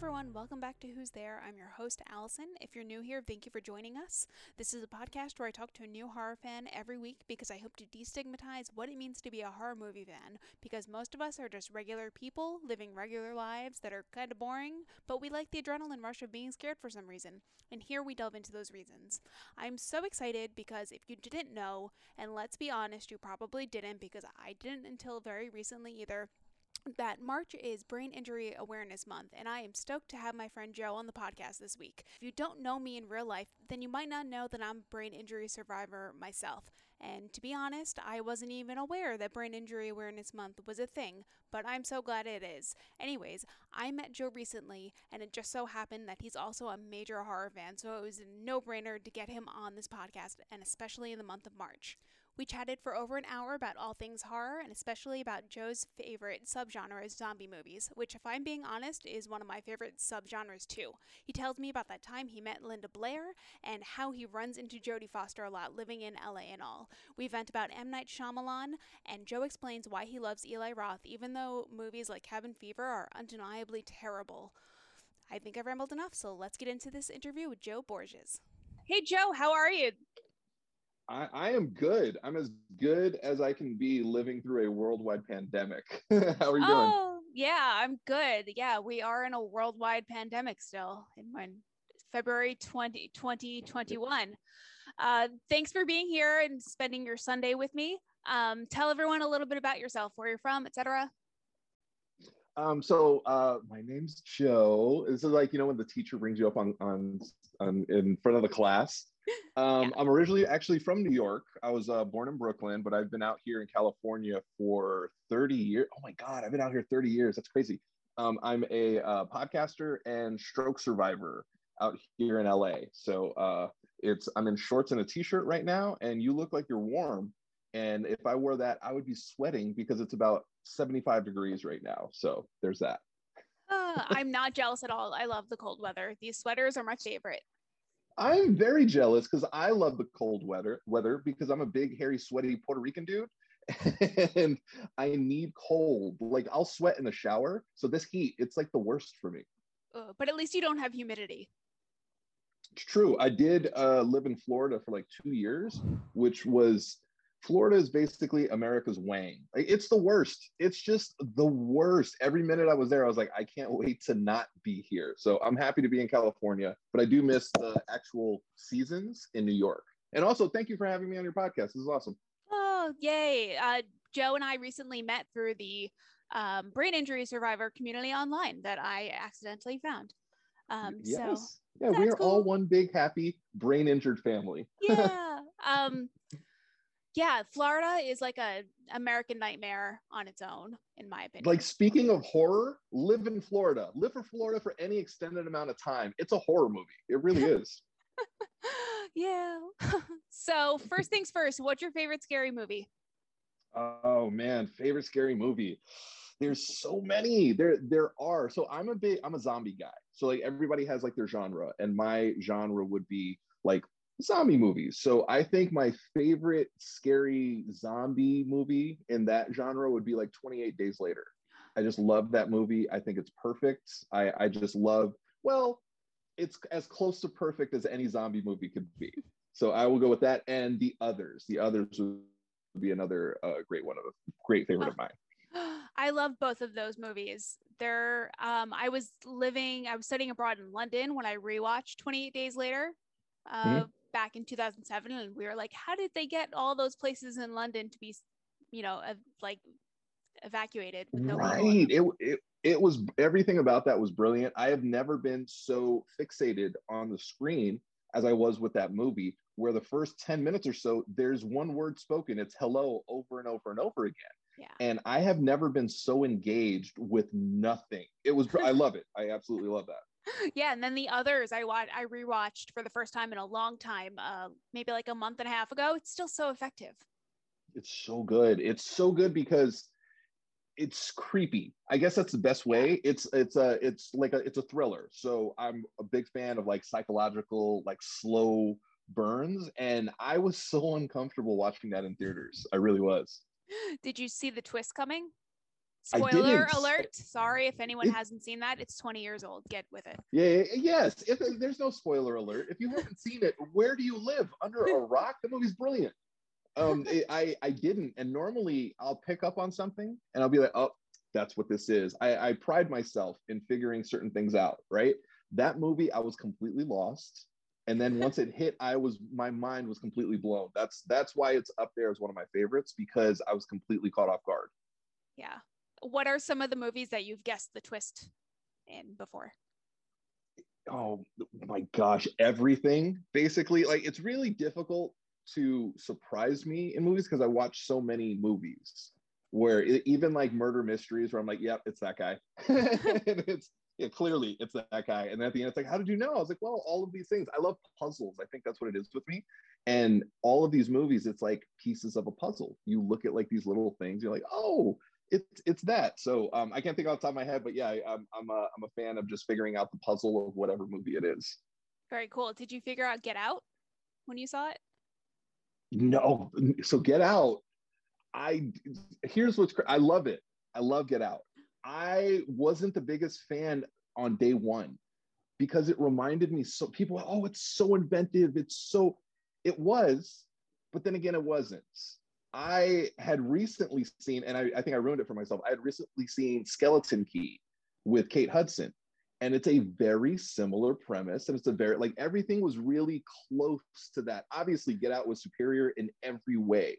Everyone, welcome back to Who's There. I'm your host, Allison. If you're new here, thank you for joining us. This is a podcast where I talk to a new horror fan every week because I hope to destigmatize what it means to be a horror movie fan. Because most of us are just regular people living regular lives that are kind of boring, but we like the adrenaline rush of being scared for some reason. And here we delve into those reasons. I'm so excited because if you didn't know, and let's be honest, you probably didn't because I didn't until very recently either that March is Brain Injury Awareness Month, and I am stoked to have my friend Joe on the podcast this week. If you don't know me in real life, then you might not know that I'm a brain injury survivor myself. And to be honest, I wasn't even aware that Brain Injury Awareness Month was a thing, but I'm so glad it is. Anyways, I met Joe recently, and it just so happened that he's also a major horror fan, so it was a no brainer to get him on this podcast, and especially in the month of March. We chatted for over an hour about all things horror and especially about Joe's favorite subgenre, zombie movies, which, if I'm being honest, is one of my favorite subgenres too. He tells me about that time he met Linda Blair and how he runs into Jodie Foster a lot living in LA and all. We vent about M. Night Shyamalan, and Joe explains why he loves Eli Roth, even though movies like Cabin Fever are undeniably terrible. I think I've rambled enough, so let's get into this interview with Joe Borges. Hey, Joe, how are you? I, I, am good. I'm as good as I can be living through a worldwide pandemic. How are you oh, doing? Yeah, I'm good. Yeah, we are in a worldwide pandemic still in February 20, 2021. Uh, thanks for being here and spending your Sunday with me. Um, tell everyone a little bit about yourself, where you're from, etc. Um, so uh, my name's Joe. This is like you know when the teacher brings you up on on, on in front of the class um, yeah. I'm originally actually from New York. I was uh, born in Brooklyn, but I've been out here in California for 30 years. Oh my God, I've been out here 30 years. That's crazy. Um, I'm a uh, podcaster and stroke survivor out here in LA. So uh, it's I'm in shorts and a t-shirt right now, and you look like you're warm. And if I wore that, I would be sweating because it's about 75 degrees right now. So there's that. Uh, I'm not jealous at all. I love the cold weather. These sweaters are my favorite. I'm very jealous because I love the cold weather weather because I'm a big, hairy, sweaty Puerto Rican dude. and I need cold. Like I'll sweat in the shower. So this heat, it's like the worst for me. Uh, but at least you don't have humidity. It's true. I did uh, live in Florida for like two years, which was Florida is basically America's Wang. It's the worst. It's just the worst. Every minute I was there, I was like, I can't wait to not be here. So I'm happy to be in California, but I do miss the actual seasons in New York. And also, thank you for having me on your podcast. This is awesome. Oh, yay. Uh, Joe and I recently met through the um, brain injury survivor community online that I accidentally found. Um, yes. So yeah, we are cool. all one big happy brain injured family. yeah. Um, yeah, Florida is like a American nightmare on its own, in my opinion. Like speaking of horror, live in Florida. Live for Florida for any extended amount of time. It's a horror movie. It really is. yeah. so first things first, what's your favorite scary movie? Oh man, favorite scary movie. There's so many. There there are. So I'm a big I'm a zombie guy. So like everybody has like their genre, and my genre would be like zombie movies. So I think my favorite scary zombie movie in that genre would be like 28 Days Later. I just love that movie. I think it's perfect. I, I just love, well, it's as close to perfect as any zombie movie could be. So I will go with that and the others. The others would be another uh, great one of a great favorite of mine. I love both of those movies. They're um, I was living, I was studying abroad in London when I rewatched 28 Days Later. Uh, mm-hmm back in 2007 and we were like how did they get all those places in london to be you know uh, like evacuated no right. It, it it was everything about that was brilliant. I have never been so fixated on the screen as i was with that movie where the first 10 minutes or so there's one word spoken. It's hello over and over and over again. Yeah. and i have never been so engaged with nothing. It was i love it. I absolutely love that yeah, and then the others I watched, I rewatched for the first time in a long time, uh, maybe like a month and a half ago. It's still so effective. It's so good. It's so good because it's creepy. I guess that's the best way. It's it's a it's like a it's a thriller. So I'm a big fan of like psychological like slow burns, and I was so uncomfortable watching that in theaters. I really was. Did you see the twist coming? Spoiler alert. Sorry if anyone It- hasn't seen that. It's 20 years old. Get with it. Yeah, yes. If there's no spoiler alert, if you haven't seen it, where do you live? Under a rock? The movie's brilliant. Um, it- I I didn't, and normally I'll pick up on something and I'll be like, oh, that's what this is. I, I pride myself in figuring certain things out. Right? That movie, I was completely lost, and then once it hit, I was my mind was completely blown. That's that's why it's up there as one of my favorites because I was completely caught off guard. Yeah. What are some of the movies that you've guessed the twist in before? oh my gosh everything basically. Like it's really difficult to surprise me in movies because i watch so many movies where it, even like murder mysteries where i'm like yep it's that guy. It's yeah clearly it's that guy. And at the end it's like how did you know? I was like well all of these things. I love puzzles. I think that's what it is with me. And all of these movies it's like pieces of a puzzle. You look at like these little things you're like oh it's it's that. So um, I can't think off the top of my head, but yeah, I, I'm I'm a I'm a fan of just figuring out the puzzle of whatever movie it is. Very cool. Did you figure out Get Out when you saw it? No, so Get Out. I here's what's I love it. I love Get Out. I wasn't the biggest fan on day one because it reminded me so people. Oh, it's so inventive. It's so. It was, but then again, it wasn't. I had recently seen, and I, I think I ruined it for myself. I had recently seen Skeleton Key with Kate Hudson, and it's a very similar premise. And it's a very like everything was really close to that. Obviously, Get Out was superior in every way,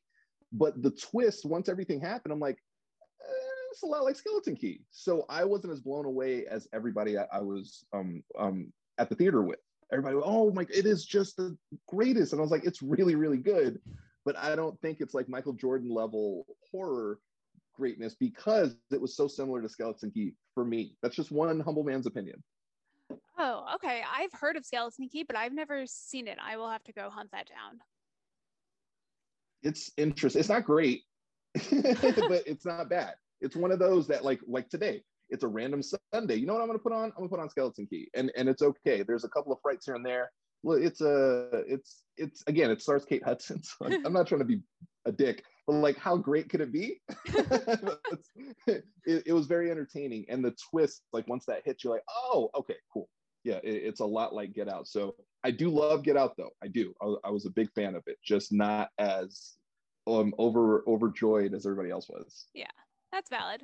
but the twist once everything happened, I'm like, eh, it's a lot like Skeleton Key. So I wasn't as blown away as everybody I, I was um, um, at the theater with. Everybody, oh my, it is just the greatest, and I was like, it's really, really good but I don't think it's like Michael Jordan level horror greatness because it was so similar to Skeleton Key for me. That's just one humble man's opinion. Oh, okay. I've heard of Skeleton Key, but I've never seen it. I will have to go hunt that down. It's interesting. It's not great, but it's not bad. It's one of those that like like today. It's a random Sunday. You know what I'm going to put on? I'm going to put on Skeleton Key, and and it's okay. There's a couple of frights here and there. Well, it's a it's it's again. It stars Kate Hudson. So I'm, I'm not trying to be a dick, but like, how great could it be? it, it, was very entertaining, and the twist, like once that hits, you're like, oh, okay, cool. Yeah, it, it's a lot like Get Out. So I do love Get Out, though. I do. I, I was a big fan of it, just not as um over overjoyed as everybody else was. Yeah, that's valid.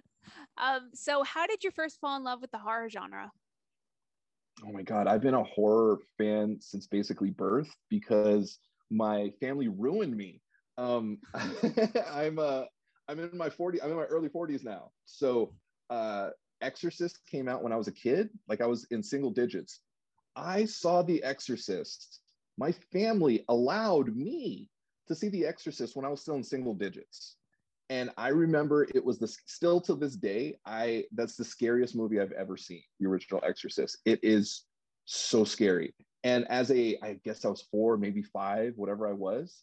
Um, so how did you first fall in love with the horror genre? Oh my god, I've been a horror fan since basically birth because my family ruined me. Um, I'm uh, I'm in my 40, I'm in my early 40s now. So uh, Exorcist came out when I was a kid, like I was in single digits. I saw The Exorcist. My family allowed me to see The Exorcist when I was still in single digits. And I remember it was the still to this day, I that's the scariest movie I've ever seen, the original Exorcist. It is so scary. And as a, I guess I was four, maybe five, whatever I was,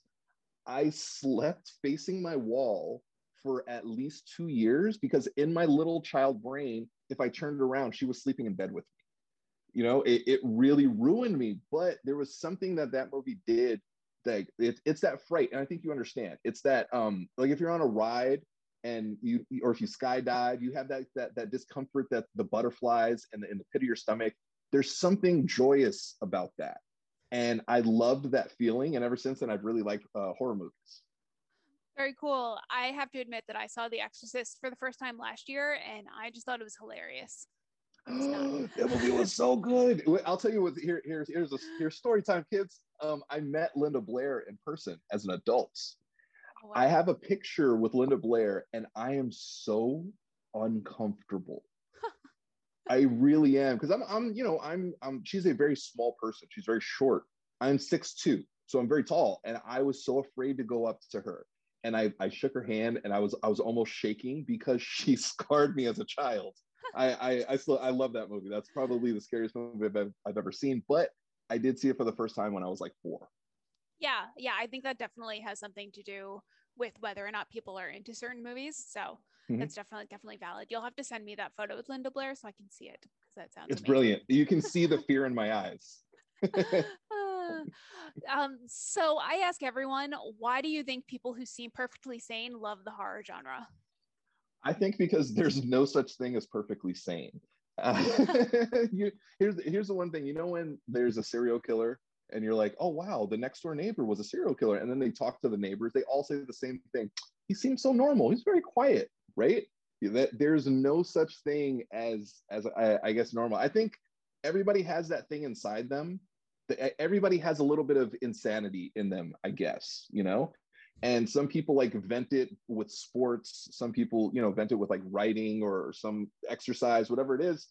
I slept facing my wall for at least two years because in my little child brain, if I turned around, she was sleeping in bed with me. You know, it, it really ruined me. But there was something that that movie did that it, it's that fright. And I think you understand. It's that, um, like if you're on a ride and you, or if you skydive, you have that, that, that discomfort that the butterflies and the, in the pit of your stomach. There's something joyous about that and I loved that feeling. And ever since then, I've really liked uh, horror movies. Very cool. I have to admit that I saw The Exorcist for the first time last year, and I just thought it was hilarious. that movie was so good. I'll tell you what. Here, here's here's a here's story time, kids. Um, I met Linda Blair in person as an adult. Oh, wow. I have a picture with Linda Blair, and I am so uncomfortable. I really am because I'm I'm you know I'm I'm she's a very small person. She's very short. I'm six two, so I'm very tall, and I was so afraid to go up to her. And I I shook her hand, and I was I was almost shaking because she scarred me as a child. I, I I still I love that movie. That's probably the scariest movie I've, I've ever seen. But I did see it for the first time when I was like four. Yeah, yeah, I think that definitely has something to do with whether or not people are into certain movies. So mm-hmm. that's definitely definitely valid. You'll have to send me that photo with Linda Blair so I can see it because that sounds. It's amazing. brilliant. You can see the fear in my eyes. uh, um, so I ask everyone, why do you think people who seem perfectly sane love the horror genre? I think because there's no such thing as perfectly sane. You, here's here's the one thing. You know when there's a serial killer and you're like, oh wow, the next door neighbor was a serial killer, and then they talk to the neighbors, they all say the same thing. He seems so normal. He's very quiet, right? That there's no such thing as as I, I guess normal. I think everybody has that thing inside them. Everybody has a little bit of insanity in them, I guess. You know, and some people like vent it with sports some people you know vent it with like writing or some exercise whatever it is.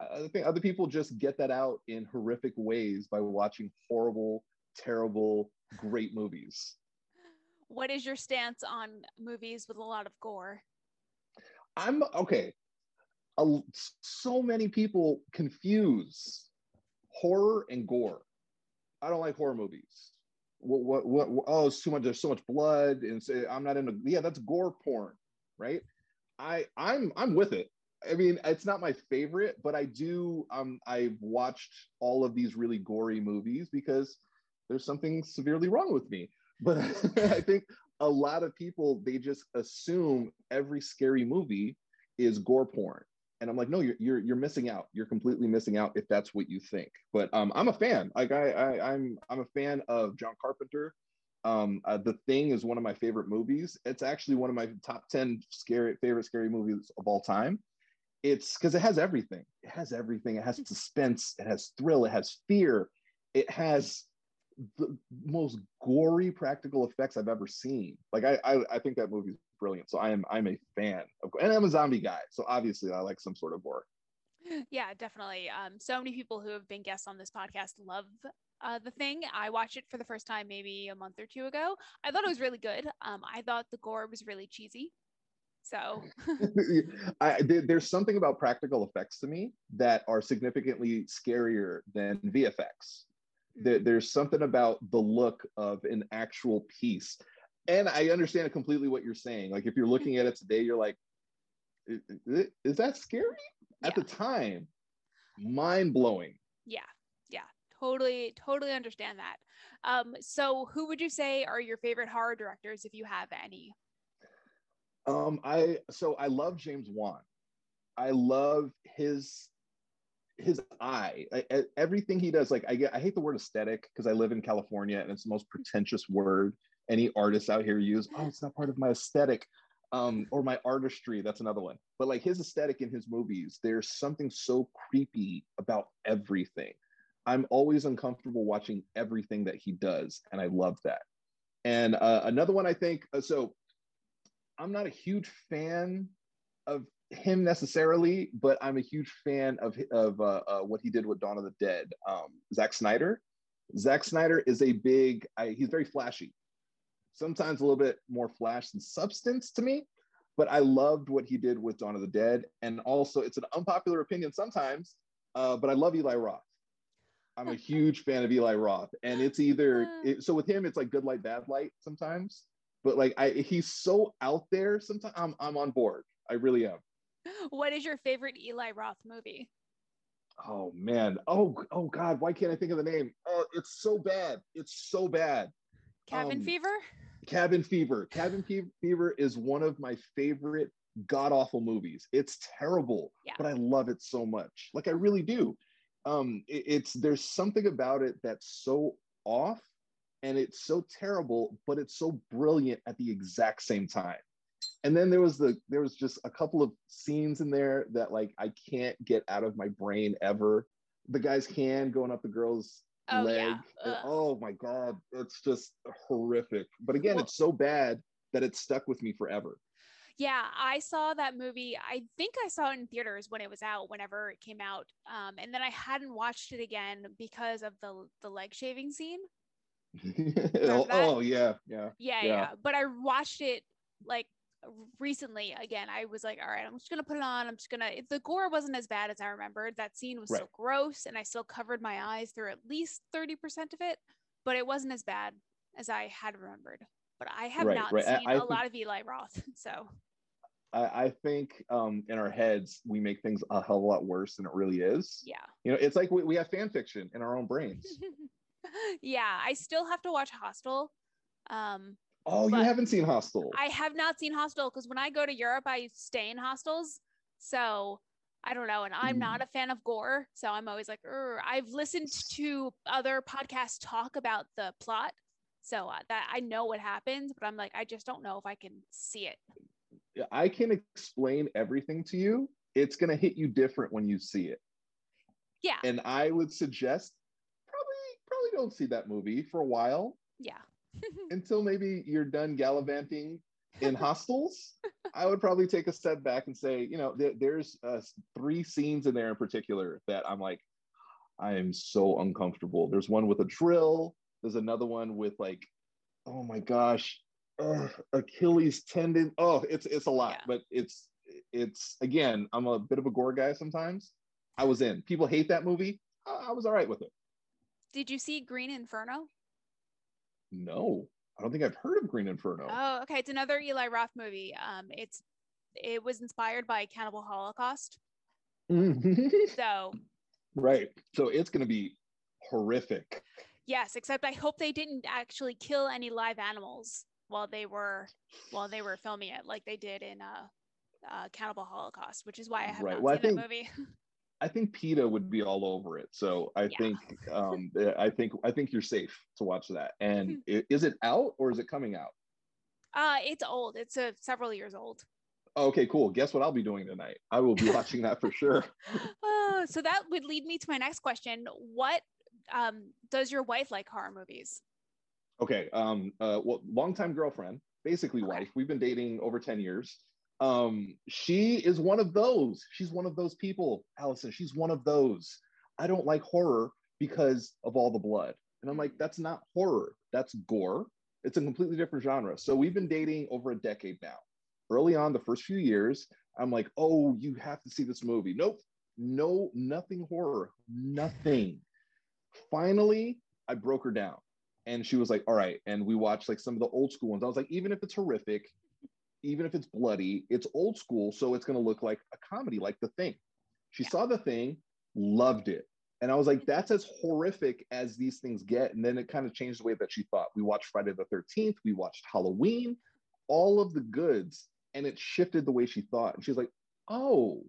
I think other people just get that out in horrific ways by watching horrible terrible great movies. What is your stance on movies with a lot of gore? I'm okay. A, so many people confuse horror and gore. I don't like horror movies what, what, what, oh, it's too much. There's so much blood, and say I'm not into. Yeah, that's gore porn, right? I, I'm, I'm with it. I mean, it's not my favorite, but I do. Um, I've watched all of these really gory movies because there's something severely wrong with me. But I think a lot of people they just assume every scary movie is gore porn, and I'm like, no, you're you're you're missing out. You're completely missing out if that's what you think. But um, I'm a fan. Like I, I I'm I'm a fan of John Carpenter. Um, uh, the Thing is one of my favorite movies. It's actually one of my top ten scary favorite scary movies of all time. It's because it has everything. It has everything. It has suspense. It has thrill. It has fear. It has the most gory practical effects I've ever seen. Like I, I, I think that movie's brilliant. So I am I'm a fan of and I'm a zombie guy. So obviously I like some sort of horror. Yeah, definitely. Um, so many people who have been guests on this podcast love uh, the thing. I watched it for the first time maybe a month or two ago. I thought it was really good. Um, I thought the gore was really cheesy. So I, there's something about practical effects to me that are significantly scarier than VFX. Mm-hmm. There's something about the look of an actual piece and I understand completely what you're saying. Like if you're looking at it today, you're like, is, is that scary? Yeah. At the time, mind blowing. Yeah, yeah, totally, totally understand that. Um, so who would you say are your favorite horror directors, if you have any? Um, I so I love James Wan. I love his his eye I, everything he does like i get i hate the word aesthetic because i live in california and it's the most pretentious word any artists out here use oh it's not part of my aesthetic um, or my artistry that's another one. But like his aesthetic in his movies there's something so creepy about everything. I'm always uncomfortable watching everything that he does and i love that. And uh, another one i think uh, so i'm not a huge fan of him necessarily but i'm a huge fan of of uh, uh, what he did with dawn of the dead. Um, Zack snyder. Zack snyder is a big I, he's very flashy sometimes a little bit more flash than substance to me. But I loved what he did with Dawn of the Dead. And also, it's an unpopular opinion sometimes, uh, but I love Eli Roth. I'm a huge fan of Eli Roth. And it's either, it, so with him, it's like good light, bad light sometimes. But like, I, he's so out there sometimes. I'm, I'm on board. I really am. What is your favorite Eli Roth movie? Oh man. Oh, oh God. Why can't I think of the name? Oh, it's so bad. It's so bad. Cabin um, Fever? Cabin Fever. Cabin Fever is one of my favorite god awful movies. It's terrible, yeah. but I love it so much. Like I really do. Um, it, it's there's something about it that's so off and it's so terrible, but it's so brilliant at the exact same time. And then there was the there was just a couple of scenes in there that like I can't get out of my brain ever. The guy's hand going up the girl's oh, leg. Yeah. oh my god, it's just horrific. But again, well, it's so bad that it stuck with me forever. Yeah, I saw that movie. I think I saw it in theaters when it was out, whenever it came out, um, and then I hadn't watched it again because of the the leg shaving scene. oh, oh yeah, yeah, yeah, yeah, yeah. But I watched it like recently again i was like all right i'm just gonna put it on i'm just gonna the gore wasn't as bad as i remembered that scene was right. still gross and i still covered my eyes through at least 30% of it but it wasn't as bad as i had remembered but i have right, not right. seen I, I a think, lot of eli roth so I, I think um, in our heads we make things a hell of a lot worse than it really is. Yeah. You know, it's like we, we have fan fiction in our own brains. yeah, I still have to watch Hostel. Um, Oh, you haven't seen Hostel. I have not seen Hostel because when I go to Europe, I stay in hostels. So I don't know. And I'm not Mm. a fan of gore. So I'm always like. I've listened to other podcasts talk about the plot. So uh, that I know what happens, but I'm like, I just don't know if I can see it. I can explain everything to you. It's going to hit you different when you see it. Yeah. And I would suggest probably probably don't see that movie for a while Yeah. until maybe you're done gallivanting in hostels. I would probably take a step back and say, you know, there, there's uh, three scenes in there in particular that I'm like, I am so uncomfortable. There's one with a drill. There's another one with like, oh my gosh, Achilles tendon. Oh, it's it's a lot, Yeah. but it's it's again, I'm a bit of a gore guy sometimes. I was in. People hate that movie. I, I was all right with it. Did you see Green Inferno? No, I don't think I've heard of Green Inferno. Oh, okay. It's another Eli Roth movie. Um, it's it was inspired by Cannibal Holocaust. So right. So it's going to be horrific. yes, except I hope they didn't actually kill any live animals while they were while they were filming it, like they did in uh, uh Cannibal Holocaust, which is why I have Right. not Well, I seen that movie. I think PETA would be all over it. So I Yeah. think um I think I think you're safe to watch that. And Hmm. is it out or is it coming out? Uh, it's old. It's uh, several years old. Okay, cool. Guess what I'll be doing tonight? I will be watching that for sure. Uh, so that would lead me to my next question. What um, does your wife like horror movies? Okay. Um uh well longtime girlfriend, basically Okay. wife. We've been dating over 10 years. Um, she is one of those. She's one of those people, Allison. She's one of those. I don't like horror because of all the blood. And I'm like, that's not horror, that's gore. It's a completely different genre. So we've been dating over a decade now. Early on, the first few years, I'm like, oh, you have to see this movie. Nope, no, nothing horror, nothing. Finally, I broke her down and she was like, all right. And we watched like some of the old school ones. I was like, even if it's horrific, even if it's bloody, it's old school. So it's going to look like a comedy, like The Thing. She Yeah. saw The Thing, loved it. And I was like, that's as horrific as these things get. And then it kind of changed the way that she thought. We watched Friday the 13th, we watched Halloween, all of the goods, and it shifted the way she thought. And she's like, oh,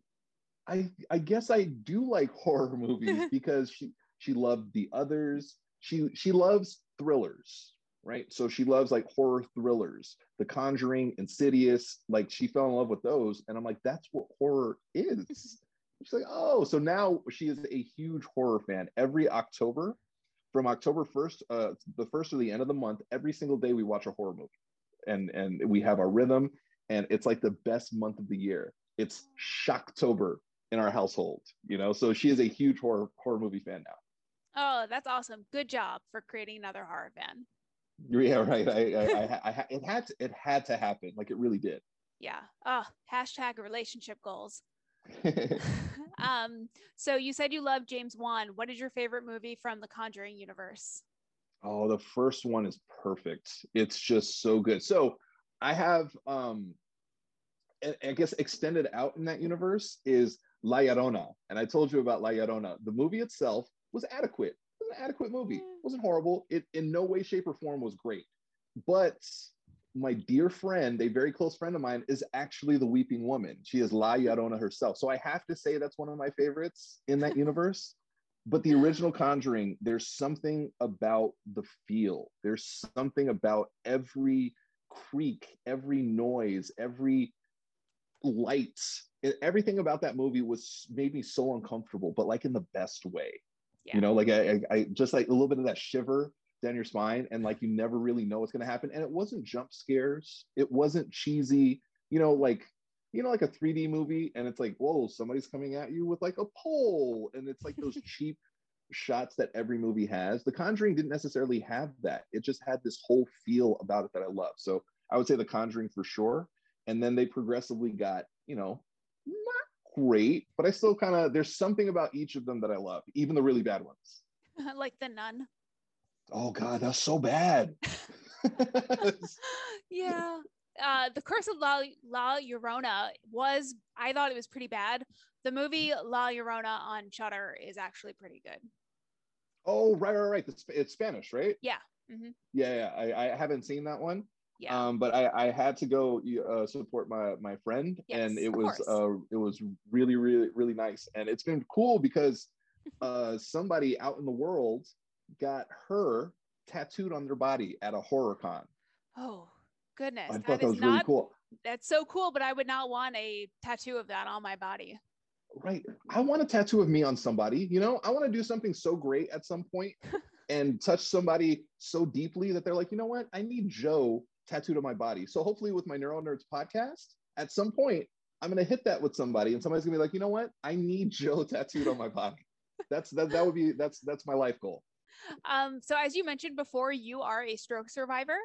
I I guess I do like horror movies because she she loved the others. She she loves thrillers, right? So she loves like horror thrillers, The Conjuring, Insidious. Like she fell in love with those, and I'm like, that's what horror is. She's like, oh, so now she is a huge horror fan. Every October, from October 1st, uh, the first or the end of the month, every single day we watch a horror movie. And and we have our rhythm, and it's like the best month of the year. It's Shocktober in our household, you know. So she is a huge horror horror movie fan now. Oh, that's awesome. Good job for creating another horror fan. Yeah, right. I, I, I, I, it had to, it had to happen. Like it really did. Yeah. Oh, hashtag relationship goals. um, so you said you love James Wan. What is your favorite movie from the Conjuring universe? Oh, the first one is perfect. It's just so good. So I have um I- I guess extended out in that universe is La Llorona. And I told you about La Llorona. The movie itself was adequate. An adequate movie. It wasn't horrible. It in no way, shape, or form was great. But my dear friend, a very close friend of mine, is actually the weeping woman. She is La Llorona herself. So I have to say that's one of my favorites in that universe. But the original Conjuring, there's something about the feel. There's something about every creak, every noise, every light. Everything about that movie was made me so uncomfortable, but like in the best way. Yeah. You know, like I, I, I just like a little bit of that shiver down your spine, and like you never really know what's gonna happen. And it wasn't jump scares. It wasn't cheesy. You know, like you know, like a 3D movie, and it's like, whoa, somebody's coming at you with like a pole, and it's like those cheap shots that every movie has. The Conjuring didn't necessarily have that. It just had this whole feel about it that I love. So I would say The Conjuring for sure. And then they progressively got, you know, not great, but I still kind of there's something about each of them that I love, even the really bad ones. like the nun. Oh God, that's so bad. yeah. Uh, the Curse of La, La Llorona was, I thought it was pretty bad. The movie La Llorona on Shudder is actually pretty good. oh, right, right, right. It's, it's Spanish, right? Yeah. hmm Yeah, yeah. I, I haven't seen that one. Yeah. Um, but I, I had to go uh, support my my friend, Yes, and it was course. uh, it was really really really nice, and it's been cool because uh, somebody out in the world got her tattooed on their body at a horror con. oh goodness, I that thought that is was really not cool. that's so cool. But I would not want a tattoo of that on my body. Right. I want a tattoo of me on somebody. You know, I want to do something so great at some point and touch somebody so deeply that they're like, you know what? I need Joe tattooed on my body. So hopefully, with my Neural Nerds podcast, at some point, I'm gonna hit that with somebody, and somebody's gonna be like, you know what? I need Joe tattooed on my body. That's that. That would be that's that's my life goal. Um, so as you mentioned before, you are a stroke survivor.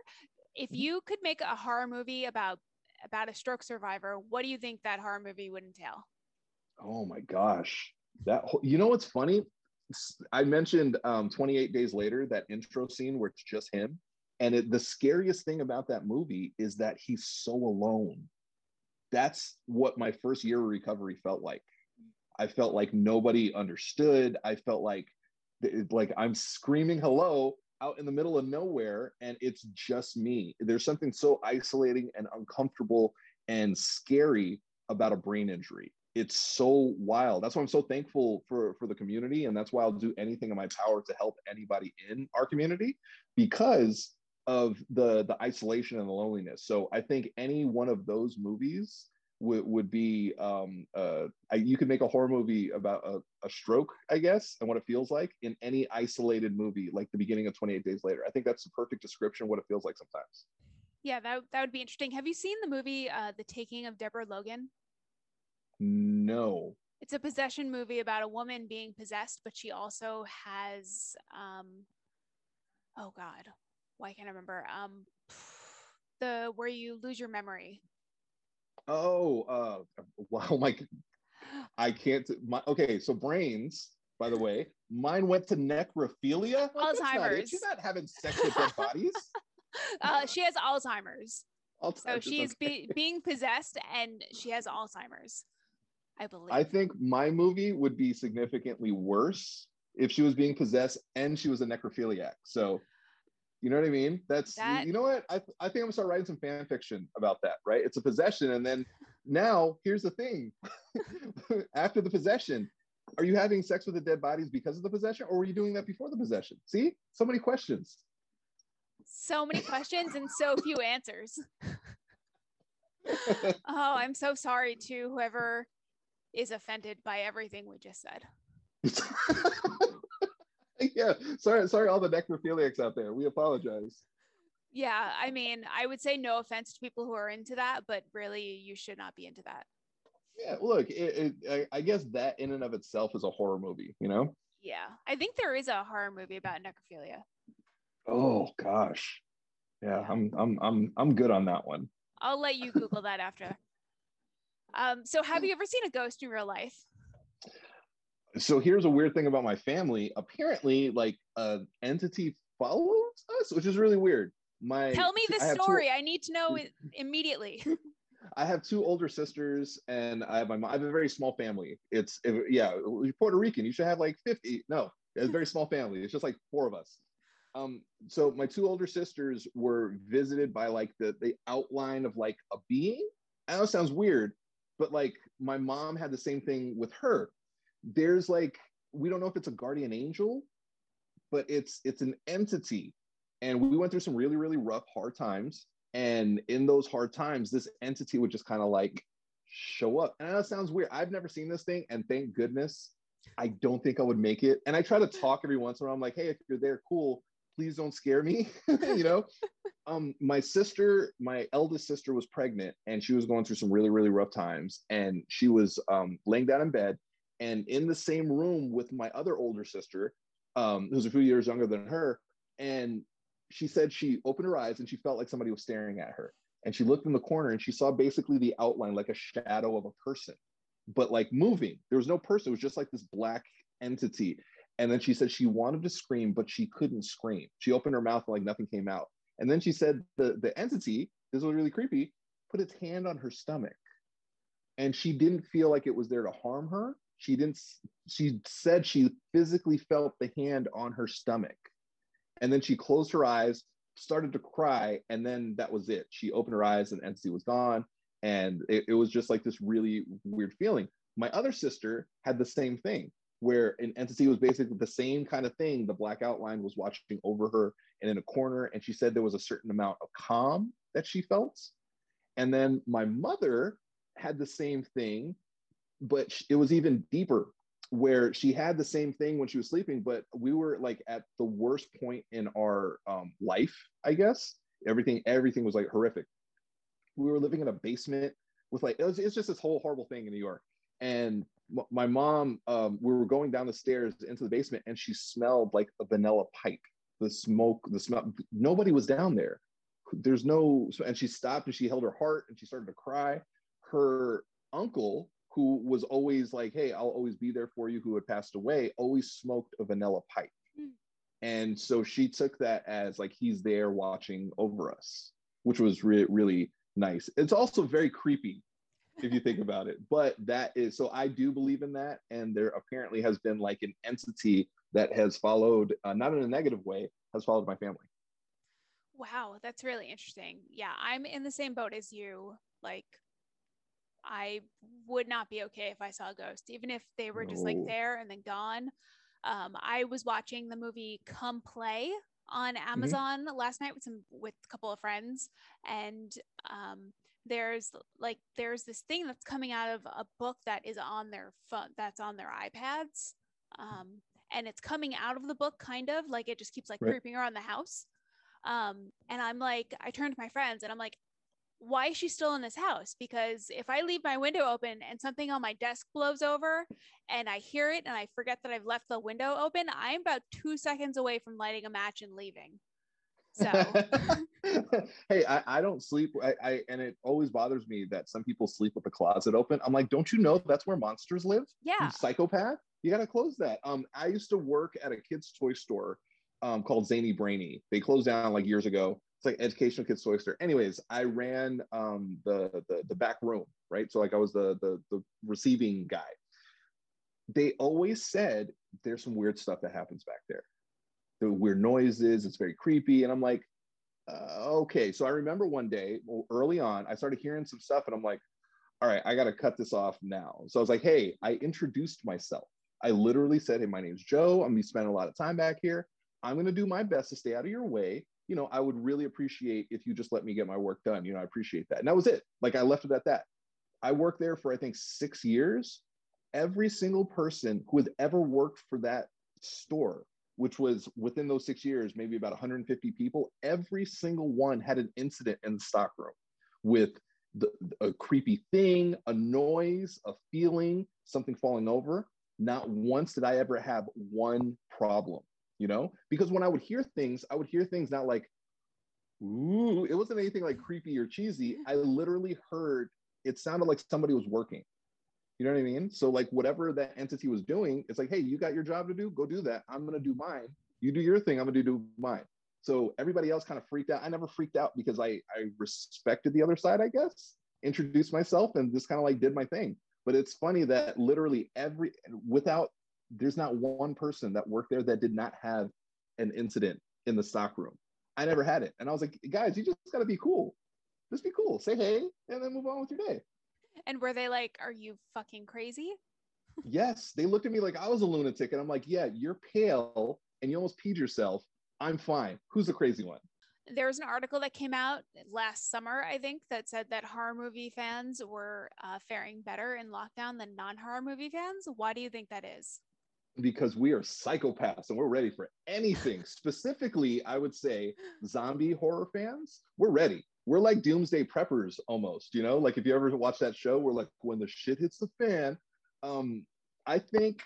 If Mhm. you could make a horror movie about about a stroke survivor, what do you think that horror movie would entail? Oh my gosh. That whole, you know what's funny? I mentioned um, 28 days later that intro scene where it's just him, and it, the scariest thing about that movie is that he's so alone. That's what my first year of recovery felt like. I felt like nobody understood. I felt like like I'm screaming hello out in the middle of nowhere and it's just me. There's something so isolating and uncomfortable and scary about a brain injury. It's so wild. That's why I'm so thankful for for the community and that's why I'll do anything in my power to help anybody in our community because of the the isolation and the loneliness. So I think any one of those movies would would be um uh I, you could make a horror movie about a, a stroke i guess and what it feels like in any isolated movie like the beginning of 28 days later i think that's the perfect description of what it feels like sometimes Yeah, that that would be interesting. Have you seen the movie uh, The Taking of Deborah Logan? no It's a possession movie about a woman being possessed, but she also has um oh god, why can't I remember? Um the where you lose your memory. oh uh wow my i can't my okay so brains by the way mine went to necrophilia that's not. Alzheimer's. she's not having sex with dead bodies Uh, she has Alzheimer's. So Alzheimer's, she's okay. be- being possessed and she has Alzheimer's, I believe. I think my movie would be significantly worse if she was being possessed and she was a necrophiliac. So, you know what I mean? That's That- you know what? I, I think I'm gonna start writing some fan fiction about that, right? It's a possession, and then now here's the thing: after the possession, are you having sex with the dead bodies because of the possession, or were you doing that before the possession? See, so many questions. so many questions and so few answers. Oh, I'm so sorry to whoever is offended by everything we just said. yeah, sorry, sorry, all the necrophiliacs out there. We apologize. Yeah, I mean, I would say no offense to people who are into that, but really, you should not be into that. Yeah, look, it, it, I, I guess that in and of itself is a horror movie, you know? Yeah, I think there is a horror movie about necrophilia. Oh gosh, yeah, Yeah. I'm I'm I'm I'm good on that one. I'll let you Google that after. Um, so, have you ever seen a ghost in real life? So here's a weird thing about my family. Apparently, like an entity follows us, which is really weird. My Tell me the I have two- story. I need to know it immediately. I have two older sisters, and I have my mom. I have a very small family. It's yeah, you're Puerto Rican. You should have like 50. No, it's a very small family. It's just like four of us. Um, so my two older sisters were visited by like the the outline of like a being. I know it sounds weird, but like my mom had the same thing with her. There's like we don't know if it's a guardian angel, but it's it's an entity, and we went through some really really rough hard times. And in those hard times this entity would just kind of like show up. And I know it sounds weird. I've never seen this thing and thank goodness i don't think i would make it. And i try to talk every once in a while. I'm like hey if you're there cool. Please don't scare me. You know? Um my sister my eldest sister was pregnant and she was going through some really really rough times. And she was um laying down in bed and in the same room with my other older sister um who's a few years younger than her and she said she opened her eyes and she felt like somebody was staring at her. And she looked in the corner and she saw basically the outline, like a shadow of a person, but like moving. There was no person, it was just like this black entity. And then she said she wanted to scream, but she couldn't scream. She opened her mouth and like nothing came out. And then she said the, the entity, this was really creepy, put its hand on her stomach. And she didn't feel like it was there to harm her. She didn't, she said she physically felt the hand on her stomach and then she closed her eyes started to cry, and then that was it. She opened her eyes, and entity was gone, and it, it was just like this really weird feeling. My other sister had the same thing, where an entity was basically the same kind of thing. The black outline was watching over her and in a corner, and she said there was a certain amount of calm that she felt. And then my mother had the same thing, but it was even deeper where she had the same thing when she was sleeping, but we were like at the worst point in our um, life, I guess. Everything, everything was like horrific. We were living in a basement with like, it was, it's just this whole horrible thing in New York. And my mom, um, we were going down the stairs into the basement and she smelled like a vanilla pipe, the smoke, the smell. Nobody was down there. There's no, and she stopped and she held her heart and she started to cry. Her uncle who was always like, Hey, I'll always be there for you, who had passed away, always smoked a vanilla pipe. Mm. And so she took that as like he's there watching over us, which was re- really nice. It's also very creepy if you think about it. But that is so I do believe in that. And there apparently has been like an entity that has followed, uh, not in a negative way, has followed my family. Wow, that's really interesting. Yeah, I'm in the same boat as you. Like, I would not be okay if I saw a ghost, even if they were just like there and then gone. Um, I was watching the movie Come Play on mm-hmm. Amazon mm-hmm. last night with some with a couple of friends, and um, there's like there's this thing that's coming out of a book that is on their phone that's on their iPads. Um, and it's coming out of the book kind of like it just keeps like right. creeping around the house. Um, and I'm like, I turned to my friends and I'm like, why is she still in this house? Because if I leave my window open and something on my desk blows over and I hear it and I forget that I've left the window open, I'm about two seconds away from lighting a match and leaving. So, hey, I, I, don't sleep. I, I, and it always bothers me that some people sleep with the closet open. I'm like, don't you know that's where monsters live? Yeah, you psychopath. You got to close that. Um, I used to work at a kids' toy store um, called Zany Brainy. They closed down like years ago it's like educational kids toy store. Anyways, I ran um, the, the the back room, right? So like I was the the the receiving guy. They always said there's some weird stuff that happens back there. The weird noises, it's very creepy, and I'm like, uh, okay. So I remember one day early on, I started hearing some stuff, and I'm like, all right, I got to cut this off now. So I was like, hey, I introduced myself. I literally said, hey, my name's Joe. I'm gonna be spending a lot of time back here. I'm gonna do my best to stay out of your way you know, I would really appreciate if you just let me get my work done. You know, I appreciate that. And that was it. Like I left it at that. I worked there for I think six years. Every single person who has ever worked for that store, which was within those six years, maybe about 150 people, every single one had an incident in the stockroom with the, a creepy thing, a noise, a feeling, something falling over. Not once did I ever have one problem you know? Because when I would hear things, I would hear things not like, ooh, it wasn't anything like creepy or cheesy. I literally heard it sounded like somebody was working. You know what I mean? So, like, whatever that entity was doing, it's like, hey, you got your job to do, go do that. I'm gonna do mine. You do your thing, I'm gonna do mine. So everybody else kind of freaked out. I never freaked out because I I respected the other side, I guess. Introduced myself and just kind of like did my thing. But it's funny that literally every without there's not one person that worked there that did not have an incident in the stock room. I never had it. And I was like, guys, you just got to be cool. Just be cool. Say hey and then move on with your day. And were they like, are you fucking crazy? yes. They looked at me like I was a lunatic. And I'm like, yeah, you're pale and you almost peed yourself. I'm fine. Who's the crazy one? There's an article that came out last summer, I think, that said that horror movie fans were uh, faring better in lockdown than non horror movie fans. Why do you think that is? Because we are psychopaths and we're ready for anything. Specifically, I would say zombie horror fans, we're ready. We're like doomsday preppers almost, you know? Like if you ever watch that show, we're like, when the shit hits the fan, um, I think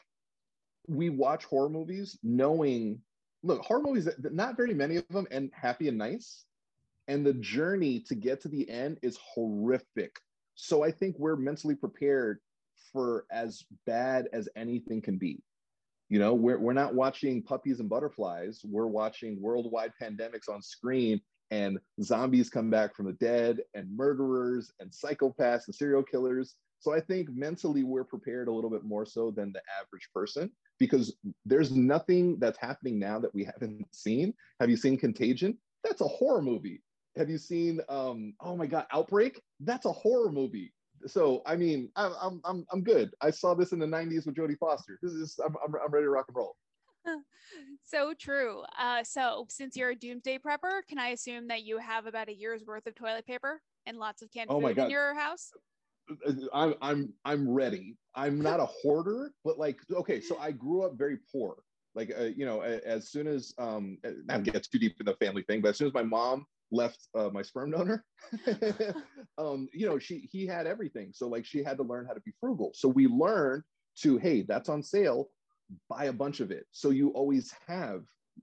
we watch horror movies knowing, look, horror movies, not very many of them and happy and nice. And the journey to get to the end is horrific. So I think we're mentally prepared for as bad as anything can be you know, we're, we're not watching puppies and butterflies. We're watching worldwide pandemics on screen and zombies come back from the dead and murderers and psychopaths and serial killers. So I think mentally we're prepared a little bit more so than the average person because there's nothing that's happening now that we haven't seen. Have you seen Contagion? That's a horror movie. Have you seen? Um, oh my God, Outbreak. That's a horror movie. So I mean, I'm I'm I'm, I'm good. I saw this in the '90s with Jodie Foster. This is I'm I'm, I'm ready to rock and roll. so true. Uh, so since you're a doomsday prepper, can I assume that you have about a year's worth of toilet paper and lots of canned Oh my food God. in your house? I'm I'm I'm ready. I'm not a hoarder, but like okay, so I grew up very poor. Like uh, you know, as soon as um, not to get too deep in the family thing, but as soon as my mom left uh, my sperm donor, um, you know, she he had everything. So like she had to learn how to be frugal. So we learned to hey, that's on sale, buy a bunch of it. So you always have,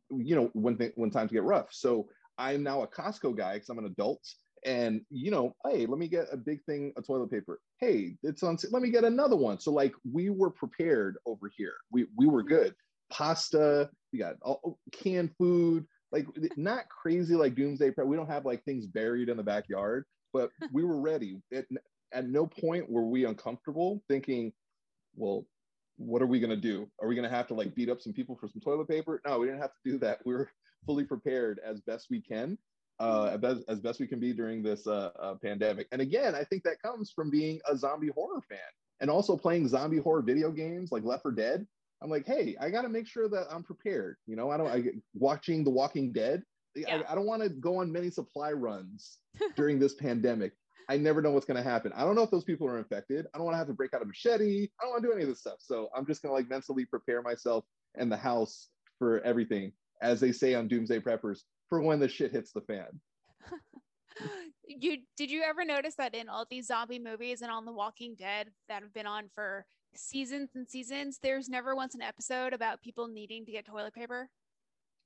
you know, when th- when times get rough. So I'm now a Costco guy because I'm an adult and you know hey let me get a big thing of toilet paper hey it's on let me get another one so like we were prepared over here we we were good pasta we got all, canned food like not crazy like doomsday prep. We don't have like things buried in the backyard but we were ready. At, at no point were we uncomfortable thinking well what are we going to do? Are we going to have to like beat up some people for some toilet paper? No we didn't have to do that. We were fully prepared as best we can uh, as, as best we can be during this uh, uh, pandemic. And again, I think that comes from being a zombie horror fan and also playing zombie horror video games like Left 4 Dead. I'm like, hey, I got to make sure that I'm prepared. You know, I don't. I watching The Walking Dead. Yeah. I, I don't want to go on many supply runs during this pandemic. I never know what's going to happen. I don't know if those people are infected. I don't want to have to break out a machete. I don't want to do any of this stuff. So I'm just going to like mentally prepare myself and the house for everything, as they say on Doomsday Preppers, for when the shit hits the fan. you did you ever notice that in all these zombie movies and on The Walking Dead that have been on for seasons and seasons, there's never once an episode about people needing to get toilet paper?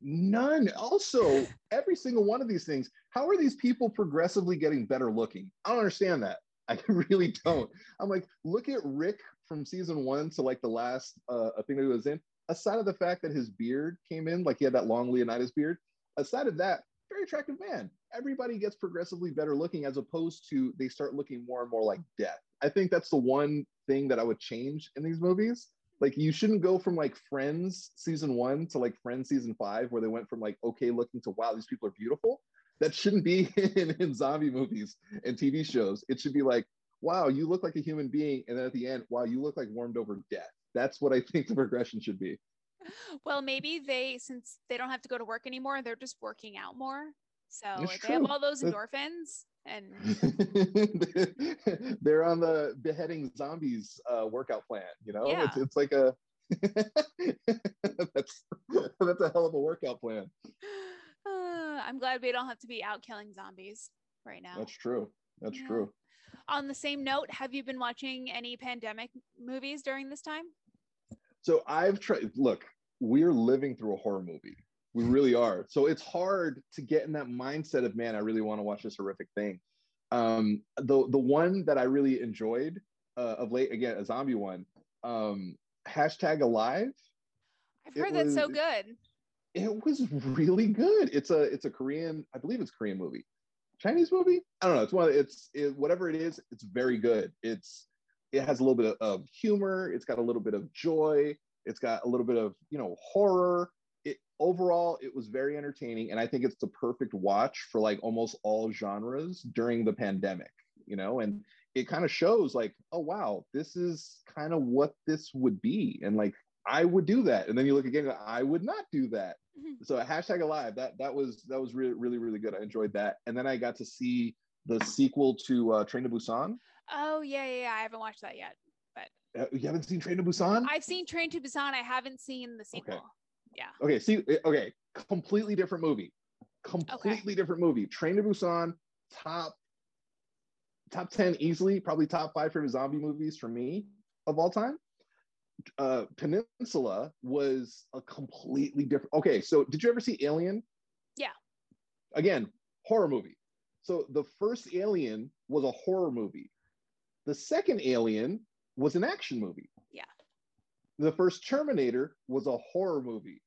None. Also, every single one of these things, how are these people progressively getting better looking? I don't understand that. I really don't. I'm like, look at Rick from season one to like the last uh, thing that he was in. Aside of the fact that his beard came in, like he had that long Leonidas beard. Aside of that, very attractive man. Everybody gets progressively better looking as opposed to they start looking more and more like death. I think that's the one thing that I would change in these movies. Like you shouldn't go from like Friends season one to like Friends season five, where they went from like okay looking to wow, these people are beautiful. That shouldn't be in, in zombie movies and TV shows. It should be like, wow, you look like a human being, and then at the end, wow, you look like warmed over death. That's what I think the progression should be. Well, maybe they, since they don't have to go to work anymore, they're just working out more. So It's they have all those endorphins and They're on the beheading zombies uh, workout plan. You know, it's, it's like a that's that's a hell of a workout plan. uh, I'm glad we don't have to be out killing zombies right now. That's true. That's Yeah. true. On the same note, have you been watching any pandemic movies during this time? So I've tried. Look, we're living through a horror movie. We really are. So it's hard to get in that mindset of man. I really want to watch this horrific thing. Um, the the one that I really enjoyed uh, of late, again, a zombie one. Um, hashtag alive. I've It heard that's so good. It was really good. It's a it's a Korean, I believe it's a Korean movie, Chinese movie. I don't know. It's one. Of, it's it, whatever it is. It's very good. It's it has a little bit of, of humor. It's got a little bit of joy. It's got a little bit of you know horror. It overall it was very entertaining, and I think it's the perfect watch for like almost all genres during the pandemic. You know, and it kind of shows like, oh wow, this is kind of what this would be, and like I would do that. And then you look again, I would not do that. Mhm. So hashtag alive. That that was that was really really really good. I enjoyed that. And then I got to see the sequel to uh, Train to Busan. Oh yeah, yeah, yeah. I haven't watched that yet. Uh, you haven't seen Train to Busan? I've seen Train to Busan. I haven't seen the sequel. Yeah. okay, see, uh, okay, completely different movie. Completely different movie. Train to Busan, top top ten easily, probably top five favorite zombie movies for me of all time. Uh, Peninsula was a completely different. Okay, so did you ever see Alien? Yeah. Again, horror movie. So the first Alien was a horror movie. The second Alien was an action movie. The first Terminator was a horror movie.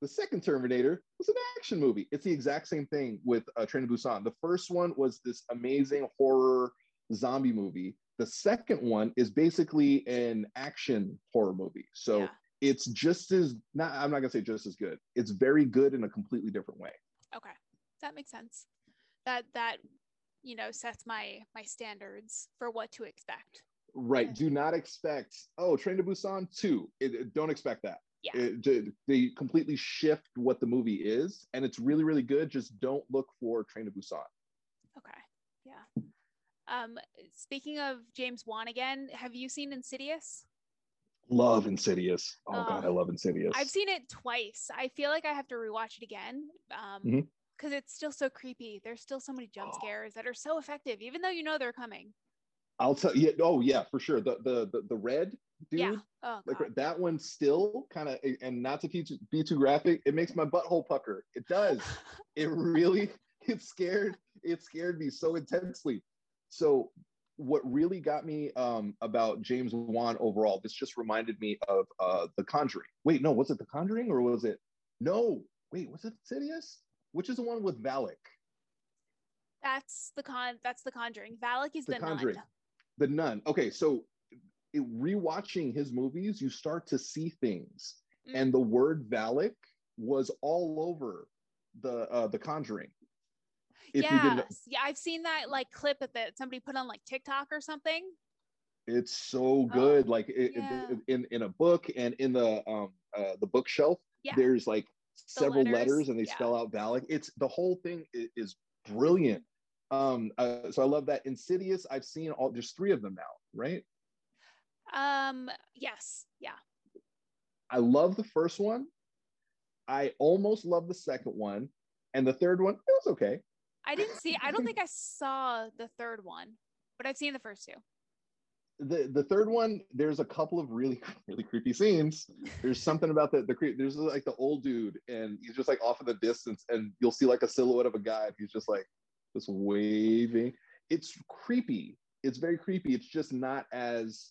The second Terminator was an action movie. It's the exact same thing with uh, Train to Busan. The first one was this amazing horror zombie movie. The second one is basically an action horror movie. So yeah. it's just as not. I'm not gonna say just as good. It's very good in a completely different way. Okay. that makes sense. That that you know sets my my standards for what to expect. Right. Do not expect, oh, Train to Busan 2. It, it- don't expect that. Yeah. It- they completely shift what the movie is, and it's really, really good. Just don't look for Train to Busan. Okay. Yeah. Um, speaking of James Wan again, have you seen Insidious? Love Insidious. Oh, God, Oh. I love Insidious. I've seen it twice. I feel like I have to rewatch it again. Um, because it's still so creepy. There's still so many jump Oh. scares that are so effective, even though you know they're coming. I'll tell you. Oh, yeah, for sure. The the the, the red dude, Yeah. Oh like god. that one still kind of, and not to be too, be too graphic, it makes my butthole pucker. It does. it really it scared it scared me so intensely so what really got me um about james wan overall this just reminded me of uh the conjuring wait no was it the conjuring or was it no wait was it Insidious? which is the one with valak that's the con. That's the Conjuring. Valak is The the, Conjuring. nun. The nun okay so it, rewatching his movies you start to see things Mm. and the word valak was all over the uh the conjuring if yeah, yeah, I've seen that like clip that somebody put on like TikTok or something. It's so good. like it, yeah. in in a book and in the um uh, the bookshelf, Yeah. there's like several letters, letters, and they yeah. spell out Valak. It's the whole thing is, is brilliant. Um, uh, so I love that. Insidious, I've seen all. There's three of them now, right? Um. Yes. Yeah. I love the first one. I almost love the second one, and the third one, it was okay. I didn't see. I don't think I saw the third one, but I've seen the first two. the the third one there's a couple of really really creepy scenes there's something about the the creep there's like the old dude and he's just like off in the distance and you'll see like a silhouette of a guy and he's just like just waving it's creepy it's very creepy it's just not as